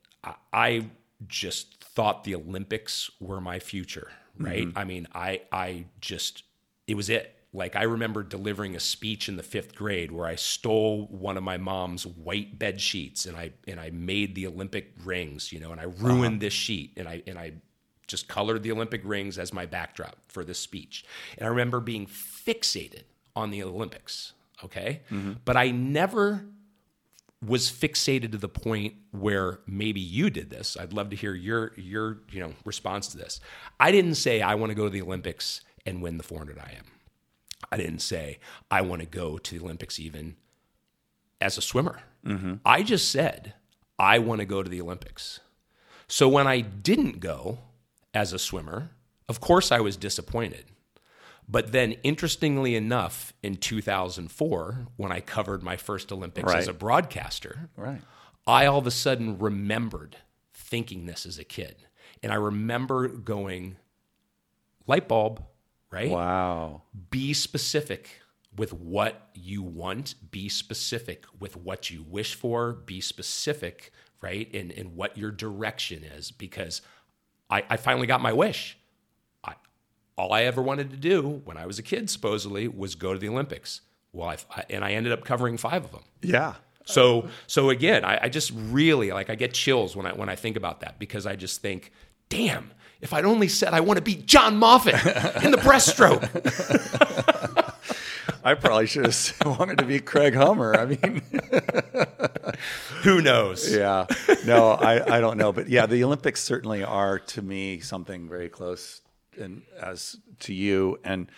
I just thought the Olympics were my future, right? Mm-hmm. I mean, I I just it was it. Like I remember delivering a speech in the fifth grade where I stole one of my mom's white bed sheets and I and I made the Olympic rings, you know, and I ruined uh-huh. this sheet and I and I just colored the Olympic rings as my backdrop for this speech. And I remember being fixated on the Olympics, okay? Mm-hmm. But I never was fixated to the point where maybe you did this. I'd love to hear your your, you know, response to this. I didn't say I want to go to the Olympics and win the 400 IM. I didn't say I want to go to the Olympics even as a swimmer. Mm-hmm. I just said I want to go to the Olympics. So when I didn't go, as a swimmer. Of course, I was disappointed. But then, interestingly enough, in 2004, when I covered my first Olympics right. as a broadcaster, right. I all of a sudden remembered thinking this as a kid. And I remember going, light bulb, right? Wow. Be specific with what you want, be specific with what you wish for, be specific, right? In, in what your direction is, because I, I finally got my wish. I, all I ever wanted to do when I was a kid, supposedly, was go to the Olympics. Well, I, and I ended up covering five of them. Yeah. So, so again, I, I just really like I get chills when I when I think about that because I just think, damn, if I'd only said I want to beat John Moffet in the breaststroke. I probably should have wanted to be Craig Hummer. I mean, who knows? Yeah, no, I, I don't know, but yeah, the Olympics certainly are to me something very close, and as to you, and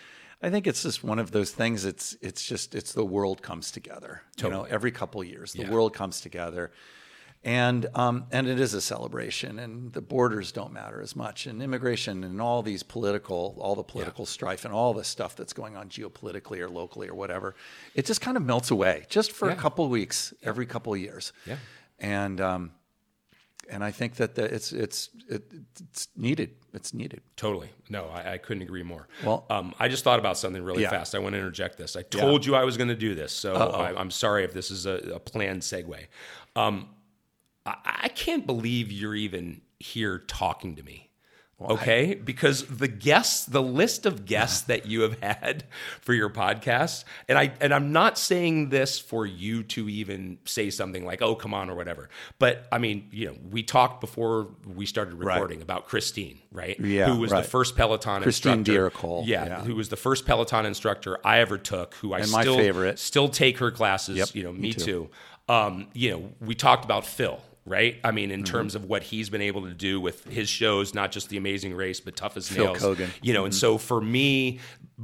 I think it's just one of those things. It's it's just it's the world comes together. Totally. You know, every couple years, the yeah. world comes together and um, and it is a celebration, and the borders don't matter as much, and immigration and all these political, all the political yeah. strife and all the stuff that's going on geopolitically or locally or whatever, it just kind of melts away just for yeah. a couple weeks every couple years, yeah, and um, and I think that the, it's it's it, it's needed. It's needed. Totally. No, I, I couldn't agree more. Well, um, I just thought about something really yeah. fast. I want to interject this. I told you I was going to do this, so I, am sorry if this is a, a planned segue. Um, I can't believe you're even here talking to me. Okay, because the guests, the list of guests that you have had for your podcast, and I and I'm not saying this for you to even say something like, "Oh, come on" or whatever. But I mean, you know, we talked before we started recording right. about Christine, right? Yeah, who was right. the first Peloton Christine instructor? Christine yeah, yeah, who was the first Peloton instructor I ever took. Who I and still my favorite. still take her classes. Yep, you know, me, me too. too. Um, you know, we talked about Phil, right? I mean, in mm-hmm. terms of what he's been able to do with his shows, not just the Amazing Race, but Tough as Phil Nails—you know, mm-hmm. and so for me,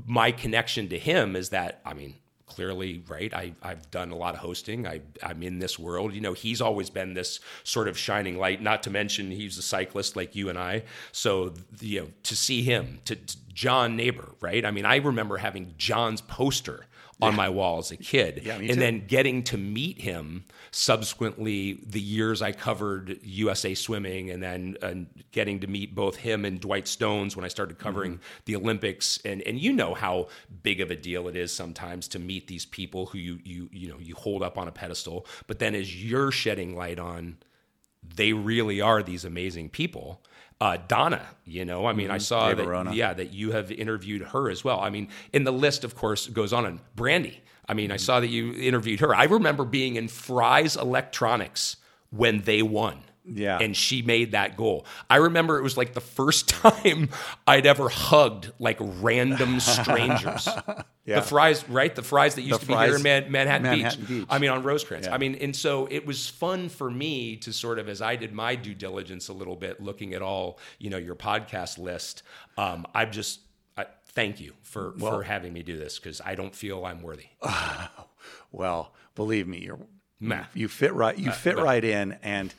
my connection to him is that I mean, clearly, right? I, I've done a lot of hosting. I, I'm in this world. You know, he's always been this sort of shining light. Not to mention he's a cyclist like you and I. So you know, to see him to, to John Naber, right? I mean, I remember having John's poster on my wall as a kid. Yeah, and too. then getting to meet him subsequently the years I covered USA swimming and then and getting to meet both him and Dwight Stones when I started covering Mm-hmm. the Olympics and and you know how big of a deal it is sometimes to meet these people who you you you know you hold up on a pedestal but then as you're shedding light on they really are these amazing people. Uh, Donna, you know, I mean, I saw Dave that, Arona. yeah, that you have interviewed her as well. I mean, in the list, of course, goes on. And Brandi, I mean, I saw that you interviewed her. I remember being in Fry's Electronics when they won. Yeah. And she made that goal. I remember it was like the first time I'd ever hugged like random strangers. Yeah. The Fry's, right? The Fry's that used The to be here in Man- Manhattan, Manhattan Beach. Beach. I mean, on Rosecrans. Yeah. I mean, and so it was fun for me to sort of, as I did my due diligence a little bit, looking at all, you know, your podcast list. Um, I've just, I, thank you for, for having me do this because I don't feel I'm worthy. Well, believe me, you're Nah. you fit right. Uh, You fit right in, and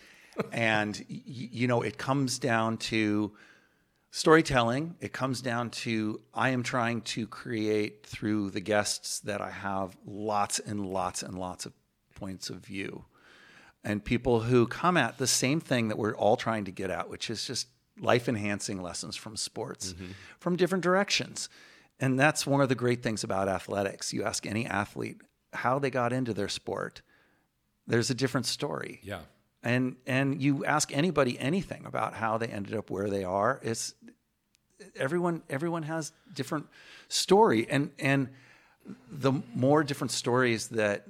and y- you know it comes down to storytelling. It comes down to I am trying to create through the guests that I have lots and lots and lots of points of view, and people who come at the same thing that we're all trying to get at, which is just life enhancing lessons from sports mm-hmm. from different directions. And that's one of the great things about athletics. You ask any athlete how they got into their sport, there's a different story. Yeah. And and you ask anybody anything about how they ended up where they are, it's everyone everyone has different story and and the more different stories that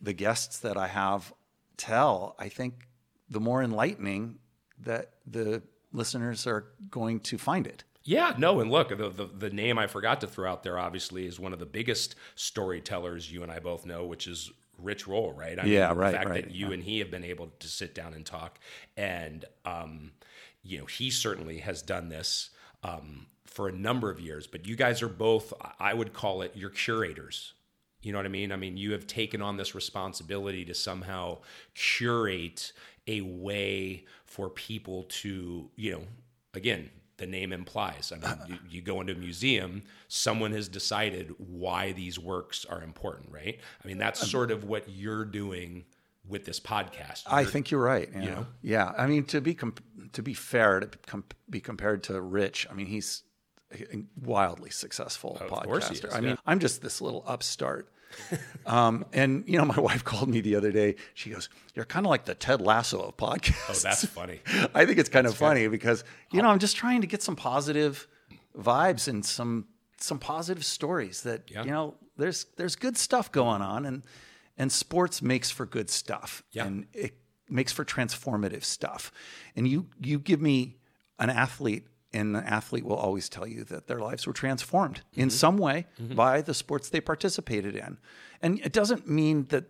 the guests that I have tell, I think the more enlightening that the listeners are going to find it. Yeah, no, and look, the, the the name I forgot to throw out there obviously is one of the biggest storytellers you and I both know, which is Rich Roll, right? I Yeah, the right, fact right, that you and he have been able to sit down and talk, and um, you know, he certainly has done this um, for a number of years. But you guys are both, I would call it, your curators. You know what I mean? I mean, you have taken on this responsibility to somehow curate a way for people to, you know, again, the name implies. I mean, you, you go into a museum, someone has decided why these works are important, right? I mean, that's um, sort of what you're doing with this podcast. I You're- think you're right. You you know? Yeah. I mean, to be comp- to be fair, to com- be compared to Rich, I mean, he's a wildly successful Of podcaster. course he is, I mean. I'm just this little upstart. um, and you know, my wife called me the other day. She goes, "You're kind of like the Ted Lasso of podcasts." Oh, that's funny. I think it's kind of funny because you know I'm just trying to get some positive vibes and some some positive stories that Yeah. you know there's there's good stuff going on and and sports makes for good stuff Yeah. and it makes for transformative stuff and you you give me an athlete and the athlete will always tell you that their lives were transformed in mm-hmm. some way mm-hmm. by the sports they participated in and it doesn't mean that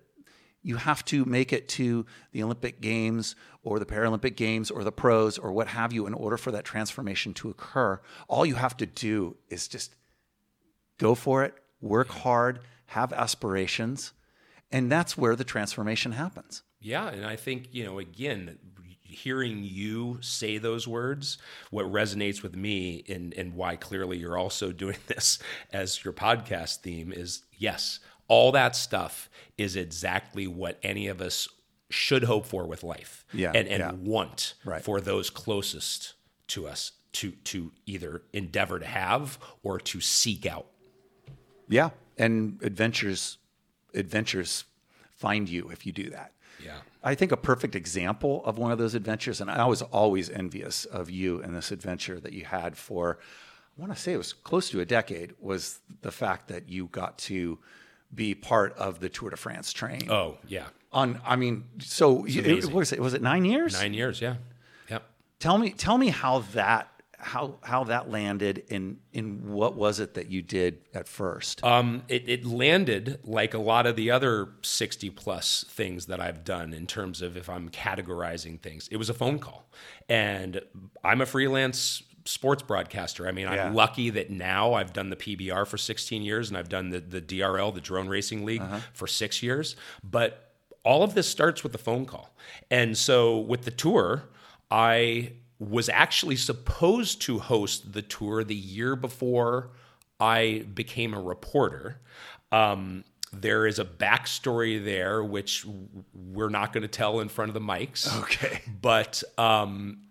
you have to make it to the Olympic Games or the Paralympic Games or the pros or what have you in order for that transformation to occur. All you have to do is just go for it, work hard, have aspirations, and that's where the transformation happens. Yeah, and I think, you know, again, hearing you say those words, what resonates with me and, and why clearly you're also doing this as your podcast theme is yes, all that stuff is exactly what any of us should hope for with life Yeah, and, and yeah. want Right. for those closest to us to to either endeavor to have or to seek out. Yeah, and adventures adventures find you if you do that. Yeah. I think a perfect example of one of those adventures, and I was always envious of you and this adventure that you had for, I want to say it was close to a decade, was the fact that you got to be part of the Tour de France train. Oh, yeah. On, I mean, so it, what was it? Was it nine years? Nine years, yeah. Yep. Tell me, tell me how that how how that landed, and in what was it that you did at first? Um, it, it landed like a lot of the other 60 plus things that I've done in terms of if I'm categorizing things. It was a phone call. And I'm a freelance sports broadcaster. I mean, Yeah. I'm lucky that now I've done the PBR for 16 years and I've done the, the DRL, the Drone Racing League, for six years. But all of this starts with the phone call. And so with the tour, I was actually supposed to host the tour the year before I became a reporter. Um, there is a backstory there, which we're not going to tell in front of the mics. Okay. But um,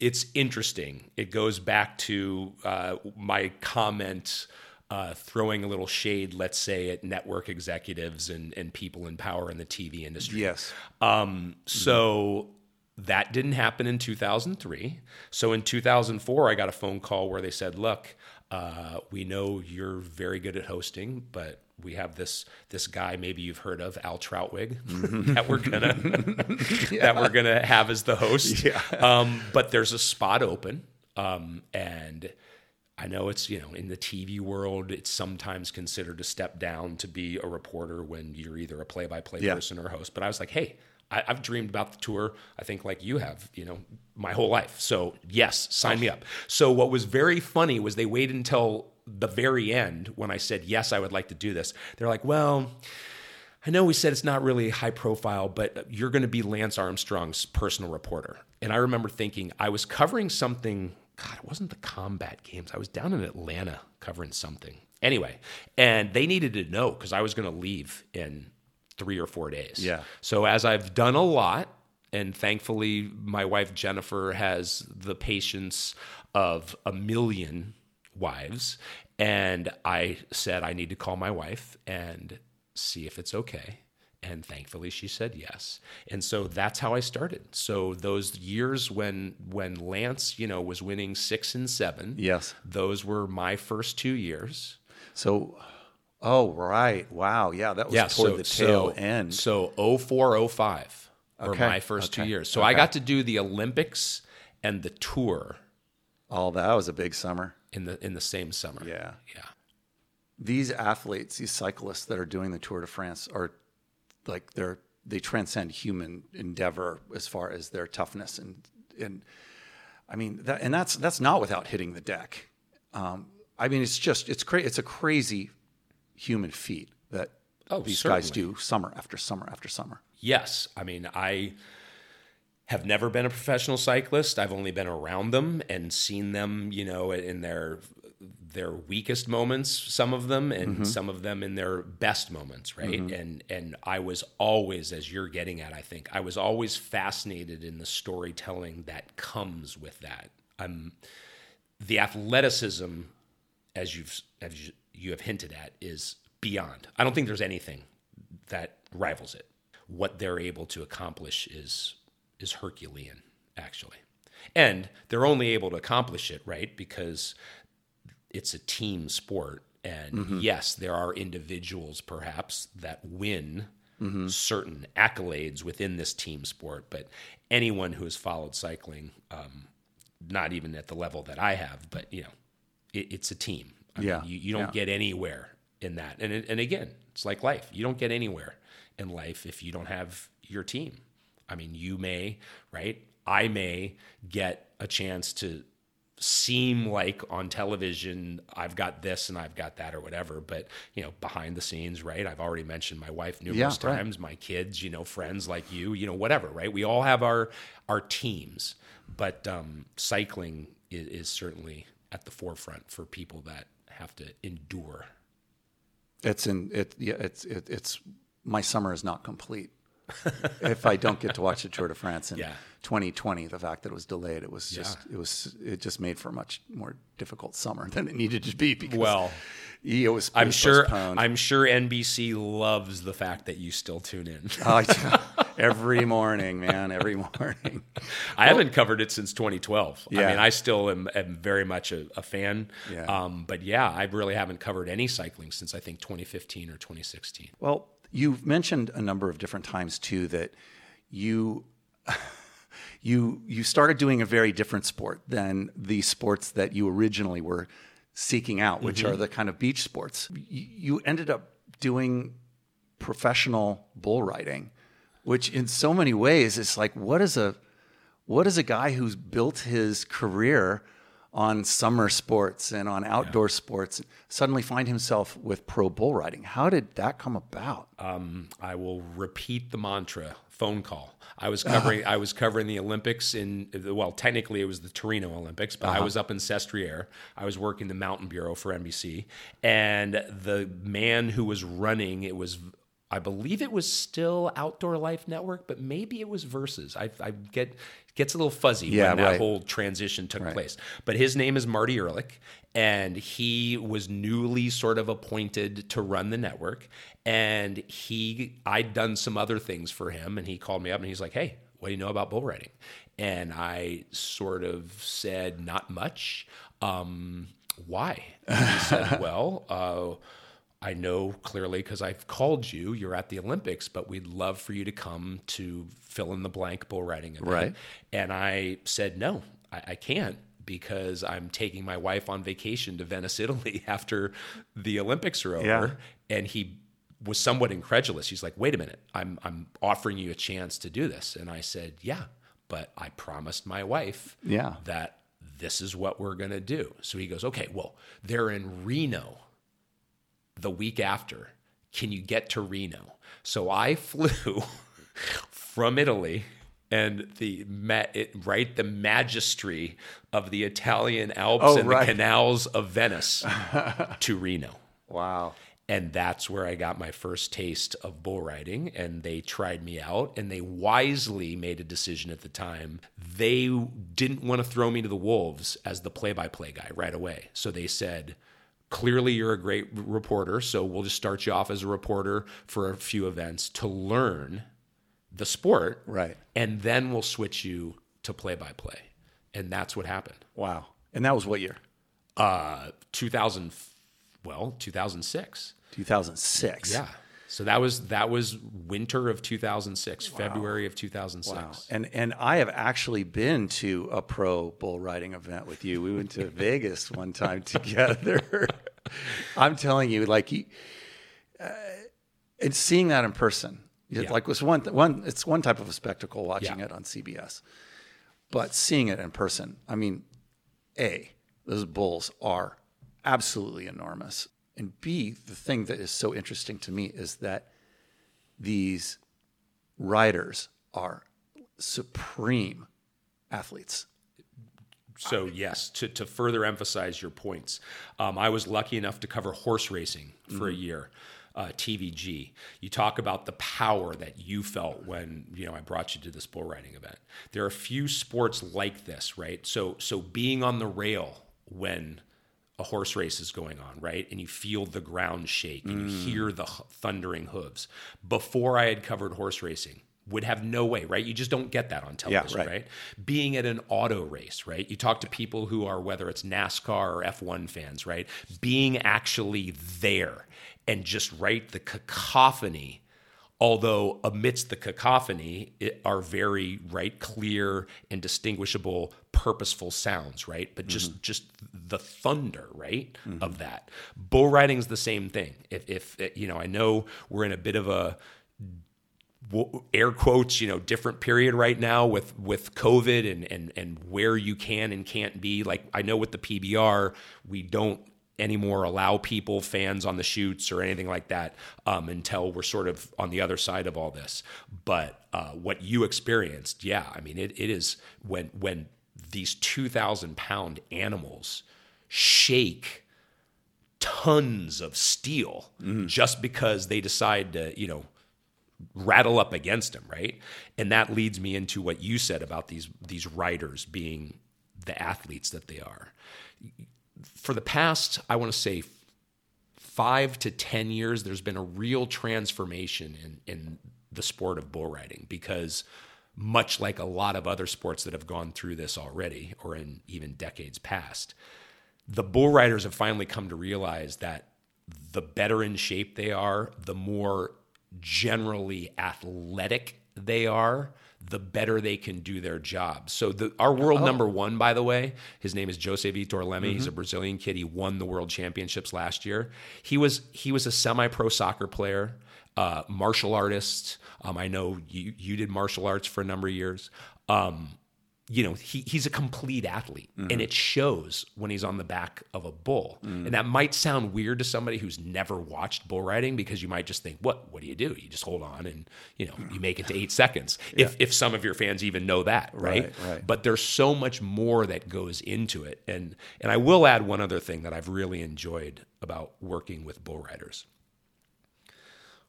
it's interesting. It goes back to uh, my comment. Uh, throwing a little shade, let's say, at network executives and, and people in power in the TV industry. Yes. Um, so that didn't happen in 2003. So in 2004, I got a phone call where they said, "Look, uh, we know you're very good at hosting, but we have this this guy maybe you've heard of Al Trautwig that we're gonna that we're gonna have as the host. Yeah. Um, but there's a spot open, um, and I know it's you know in the TV world it's sometimes considered a step down to be a reporter when you're either a play-by-play Yeah. person or a host. But I was like, hey. I, I've dreamed about the tour. I think like you have, you know, my whole life. So yes, sign me up. So what was very funny was they waited until the very end when I said yes, I would like to do this. They're like, well, I know we said it's not really high profile, but you're going to be Lance Armstrong's personal reporter. And I remember thinking I was covering something. God, it wasn't the combat games. I was down in Atlanta covering something. Anyway, and they needed to know because I was going to leave in three or four days. Yeah. So as I've done a lot, and thankfully my wife Jennifer has the patience of a million wives, and I said I need to call my wife and see if it's okay. And thankfully she said yes. And so that's how I started. So those years when when Lance, you know, was winning 6 and 7, Yes. those were my first 2 years. So, oh right, wow, yeah, that was yeah, toward so, the tail so, end. So 04, 05 were Okay, my first two years. So I got to do the Olympics and the tour Oh, that was a big summer. in the in the same summer. Yeah. Yeah. These athletes, these cyclists that are doing the Tour de France are like they're they transcend human endeavor as far as their toughness and and I mean that and that's that's not without hitting the deck. Um, I mean it's just it's crazy it's a crazy human feat that Oh, these guys do summer after summer after summer. Yes. I mean, I have never been a professional cyclist. I've only been around them and seen them, you know, in their their weakest moments, some of them, and mm-hmm. some of them in their best moments, right? Mm-hmm. And and I was always, as you're getting at, I think, I was always fascinated in the storytelling that comes with that. I'm the athleticism, as you've as you, you have hinted at, is beyond. I don't think there's anything that rivals it. What they're able to accomplish is is Herculean, actually, and they're only able to accomplish it right because it's a team sport. And yes, there are individuals perhaps that win certain accolades within this team sport, but anyone who has followed cycling, um, not even at the level that I have, but you know, it, it's a team. I Yeah, mean, you, you don't yeah. get anywhere in that. And and again, it's like life. You don't get anywhere in life if you don't have your team. I mean, you may, right? I may get a chance to seem like on television I've got this and I've got that or whatever, but you know, behind the scenes, right? I've already mentioned my wife numerous Yeah, right. times, my kids, you know, friends like you, you know, whatever, right? We all have our our teams, but um, cycling is, is certainly at the forefront for people that have to endure. It's in it. Yeah, it's it, it's my summer is not complete if I don't get to watch the Tour de France in Yeah. 2020. The fact that it was delayed, it was just it was it just made for a much more difficult summer than it needed to be. Because Well, it was. I'm sure postponed. I'm sure NBC loves the fact that you still tune in. I- every morning, man, every morning. I haven't covered it since 2012. I mean, I still am, am very much a, a fan. Yeah. Um, but yeah, I really haven't covered any cycling since I think 2015 or 2016. Well, you've mentioned a number of different times too that you you you started doing a very different sport than the sports that you originally were seeking out, which mm-hmm. are the kind of beach sports. You ended up doing professional bull riding, which in so many ways is like what is a what is a guy who's built his career on summer sports and on outdoor sports, suddenly find himself with pro bull riding. How did that come about? Um, I will repeat the mantra: phone call. I was covering I was covering the Olympics in well technically it was the Torino Olympics but I was up in Sestriere I was working the Mountain Bureau for NBC and the man who was running it was I believe it was still Outdoor Life Network but maybe it was Versus I, I get gets a little fuzzy Yeah, when that right. whole transition took place. But his name is Marty Ehrlich and he was newly sort of appointed to run the network. And he i'd done some other things for him and he called me up and he's like hey what do you know about bull riding? And i sort of said not much. Um, why? And he said well uh, I know clearly because I've called you. You're at the Olympics, but we'd love for you to come to fill in the blank bull riding event. Right. And I said, no, I, I can't because I'm taking my wife on vacation to Venice, Italy after the Olympics are over. Yeah. And he was somewhat incredulous. He's like, wait a minute, I'm, I'm offering you a chance to do this. And I said, yeah, but I promised my wife Yeah. that this is what we're going to do. So he goes, okay, well, they're in Reno the week after. Can you get to Reno? So I flew from Italy and the it, right the magistry of the Italian Alps Oh, and right. the canals of Venice to Reno. Wow. And that's where I got my first taste of bull riding. And they tried me out, and they wisely made a decision at the time. They didn't want to throw me to the wolves as the play by play guy right away. So they said, Clearly, you're a great reporter. So we'll just start you off as a reporter for a few events to learn the sport. Right. And then we'll switch you to play by play. And that's what happened. Wow. And that was what year? Uh, 2000, well, 2006. 2006. Yeah. So that was that was winter of 2006, February of 2006. Wow. And and I have actually been to a pro bull riding event with you. We went to Vegas one time together. I'm telling you, like, uh, and seeing that in person, Yeah. like was one one. It's one type of a spectacle watching Yeah. it on CBS, but seeing it in person, I mean, a those bulls are absolutely enormous, and b the thing that is so interesting to me is that these riders are supreme athletes. So yes, to, to further emphasize your points, um, I was lucky enough to cover horse racing for a year, uh, TVG. You talk about the power that you felt when you know I brought you to this bull riding event. There are few sports like this, right? So so being on the rail when a horse race is going on, right? And you feel the ground shake and you mm. hear the thundering hooves. Before I had covered horse racing, would have no way, right? You just don't get that on television, right. right? Being at an auto race, right? You talk to people who are whether it's NASCAR or F1 fans, right? Being actually there and just right the cacophony although amidst the cacophony it are very right clear and distinguishable purposeful sounds right? But just just the thunder right of that. Bull riding's the same thing. If if you know i know we're in a bit of a air quotes you know different period right now with with covid and and and where you can and can't be. Like i know with the pbr we don't anymore allow people fans on the shoots or anything like that um, until we're sort of on the other side of all this. But uh, what you experienced yeah i mean it, it is when when these 2000 pound animals shake tons of steel mm-hmm. just because they decide to you know rattle up against him, right? And that leads me into what you said about these these riders being the athletes that they are. For the past, I want to say five to ten years, there's been a real transformation in in the sport of bull riding because much like a lot of other sports that have gone through this already or in even decades past, the bull riders have finally come to realize that the better in shape they are, the more generally athletic they are, the better they can do their job. So the our world oh. number one, by the way, his name is Jose Vitor Leme. He's a mm-hmm. Brazilian kid. He won the world championships last year. He was he was a semi-pro soccer player, uh, martial artists. Um, I know you you did martial arts for a number of years. Um, you know, he, he's a complete athlete and it shows when he's on the back of a bull. And that might sound weird to somebody who's never watched bull riding because you might just think, what, what do you do? You just hold on and, you know, you make it to eight seconds. If, if some of your fans even know that, right? Right, right. But there's so much more that goes into it. And, and I will add one other thing that I've really enjoyed about working with bull riders.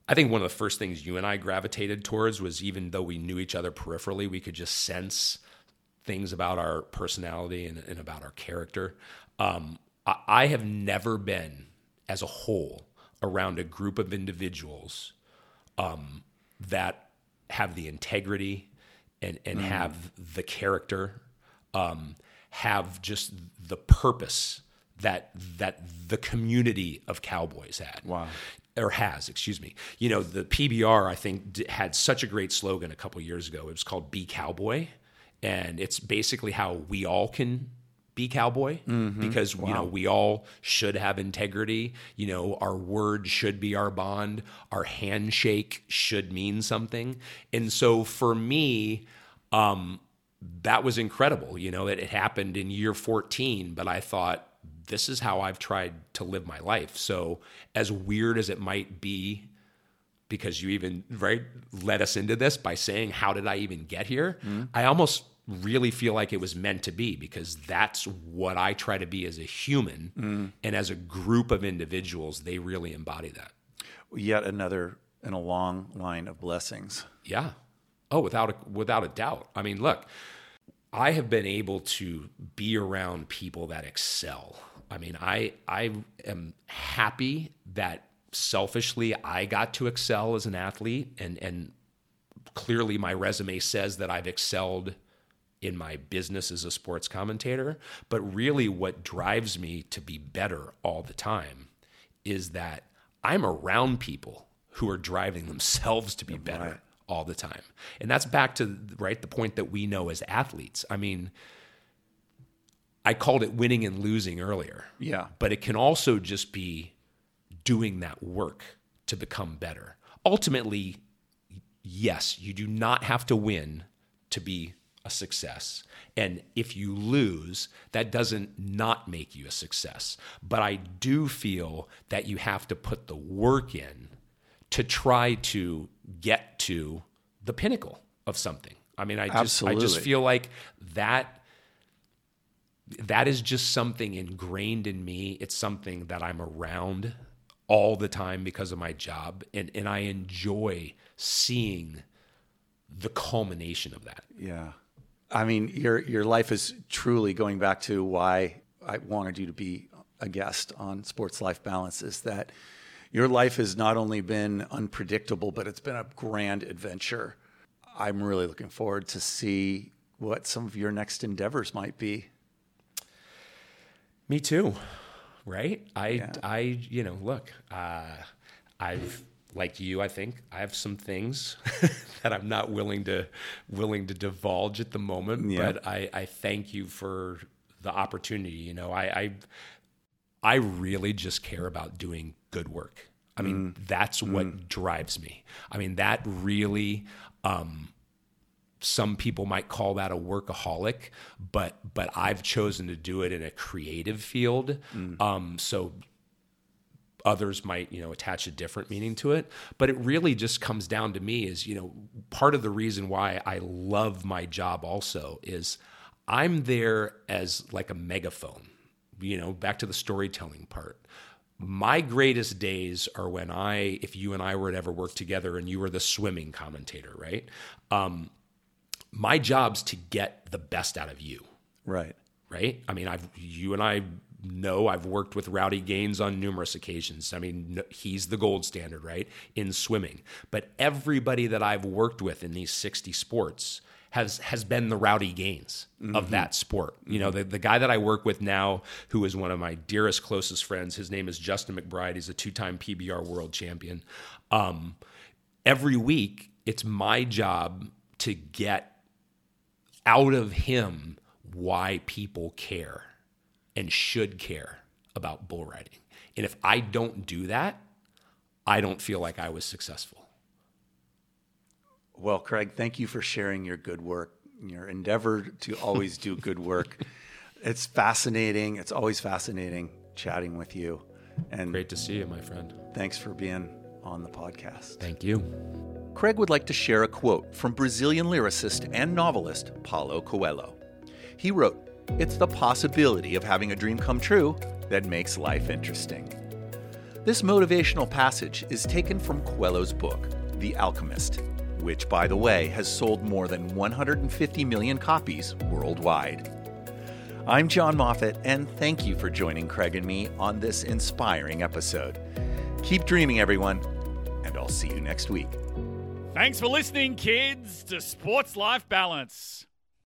I think one of the first things you and I gravitated towards was even though we knew each other peripherally, we could just sense things about our personality and, and about our character. Um, I, I have never been, as a whole, around a group of individuals um, that have the integrity and, and have the character, um, have just the purpose that that the community of cowboys had. Wow. Or has, excuse me. You know, the PBR I think d- had such a great slogan a couple years ago. It was called "Be Cowboy," and it's basically how we all can be cowboy because you know we all should have integrity. You know our word should be our bond. Our handshake should mean something. And so for me um that was incredible. You know it, it happened in year 14 but i thought this is how i've tried to live my life. So as weird as it might be because you even right led us into this by saying how did i even get here? Mm-hmm. I almost really feel like it was meant to be because that's what i try to be as a human mm. and as a group of individuals they really embody that. Yet another in a long line of blessings. yeah. Oh without a, without a doubt. I mean look i have been able to be around people that excel i mean i i am happy that selfishly i got to excel as an athlete and and clearly my resume says that I've excelled in my business as a sports commentator, but really what drives me to be better all the time is that I'm around people who are driving themselves to be better all the time. And that's back to right the point that we know as athletes. I mean, I called it winning and losing earlier. Yeah. But it can also just be doing that work to become better. Ultimately, yes, you do not have to win to be a success. And if you lose, that doesn't not make you a success. But I do feel that you have to put the work in to try to get to the pinnacle of something. I mean, I just I just feel like that that is just something ingrained in me. It's something that I'm around all the time because of my job and and I enjoy seeing the culmination of that. Yeah. I mean, your your life is truly going back to why I wanted you to be a guest on Sports Life Balance is that your life has not only been unpredictable, but it's been a grand adventure. I'm really looking forward to see what some of your next endeavors might be. Me too. Right? I I you know, look, uh I've like you, I think I have some things that I'm not willing to willing to divulge at the moment. Yeah. But I, I thank you for the opportunity. You know, I, I I really just care about doing good work. I mean, that's what drives me. I mean, that really um some people might call that a workaholic, but but I've chosen to do it in a creative field. Um, so others might you know attach a different meaning to it. But it really just comes down to me is you know part of the reason why i love my job also is i'm there as like a megaphone you know back to the storytelling part. My greatest days are when i if you and i were to ever work together and you were the swimming commentator right? Um, my job's to get the best out of you Right. right? I mean, I've you and I know I've worked with Rowdy Gaines on numerous occasions. I mean, he's the gold standard, right, in swimming. But everybody that I've worked with in these 60 sports has has been the Rowdy Gaines of that sport. You know, the, the guy that I work with now, who is one of my dearest, closest friends, his name is Justin McBride. He's a two-time PBR world champion. Um, every week, it's my job to get out of him why people care and should care about bull riding. And if I don't do that, I don't feel like I was successful. Well, Craig, thank you for sharing your good work your endeavor to always do good work. It's fascinating. It's always fascinating chatting with you. And Great to see you, my friend. thanks for being on the podcast. Thank you. Craig would like to share a quote from Brazilian lyricist and novelist Paulo Coelho. He wrote, It's the possibility of having a dream come true that makes life interesting. This motivational passage is taken from Coelho's book, The Alchemist, which, by the way, has sold more than 150 million copies worldwide. I'm John Moffet, and thank you for joining Craig and me on this inspiring episode. Keep dreaming, everyone, and I'll see you next week. Thanks for listening, kids, to Sports Life Balance.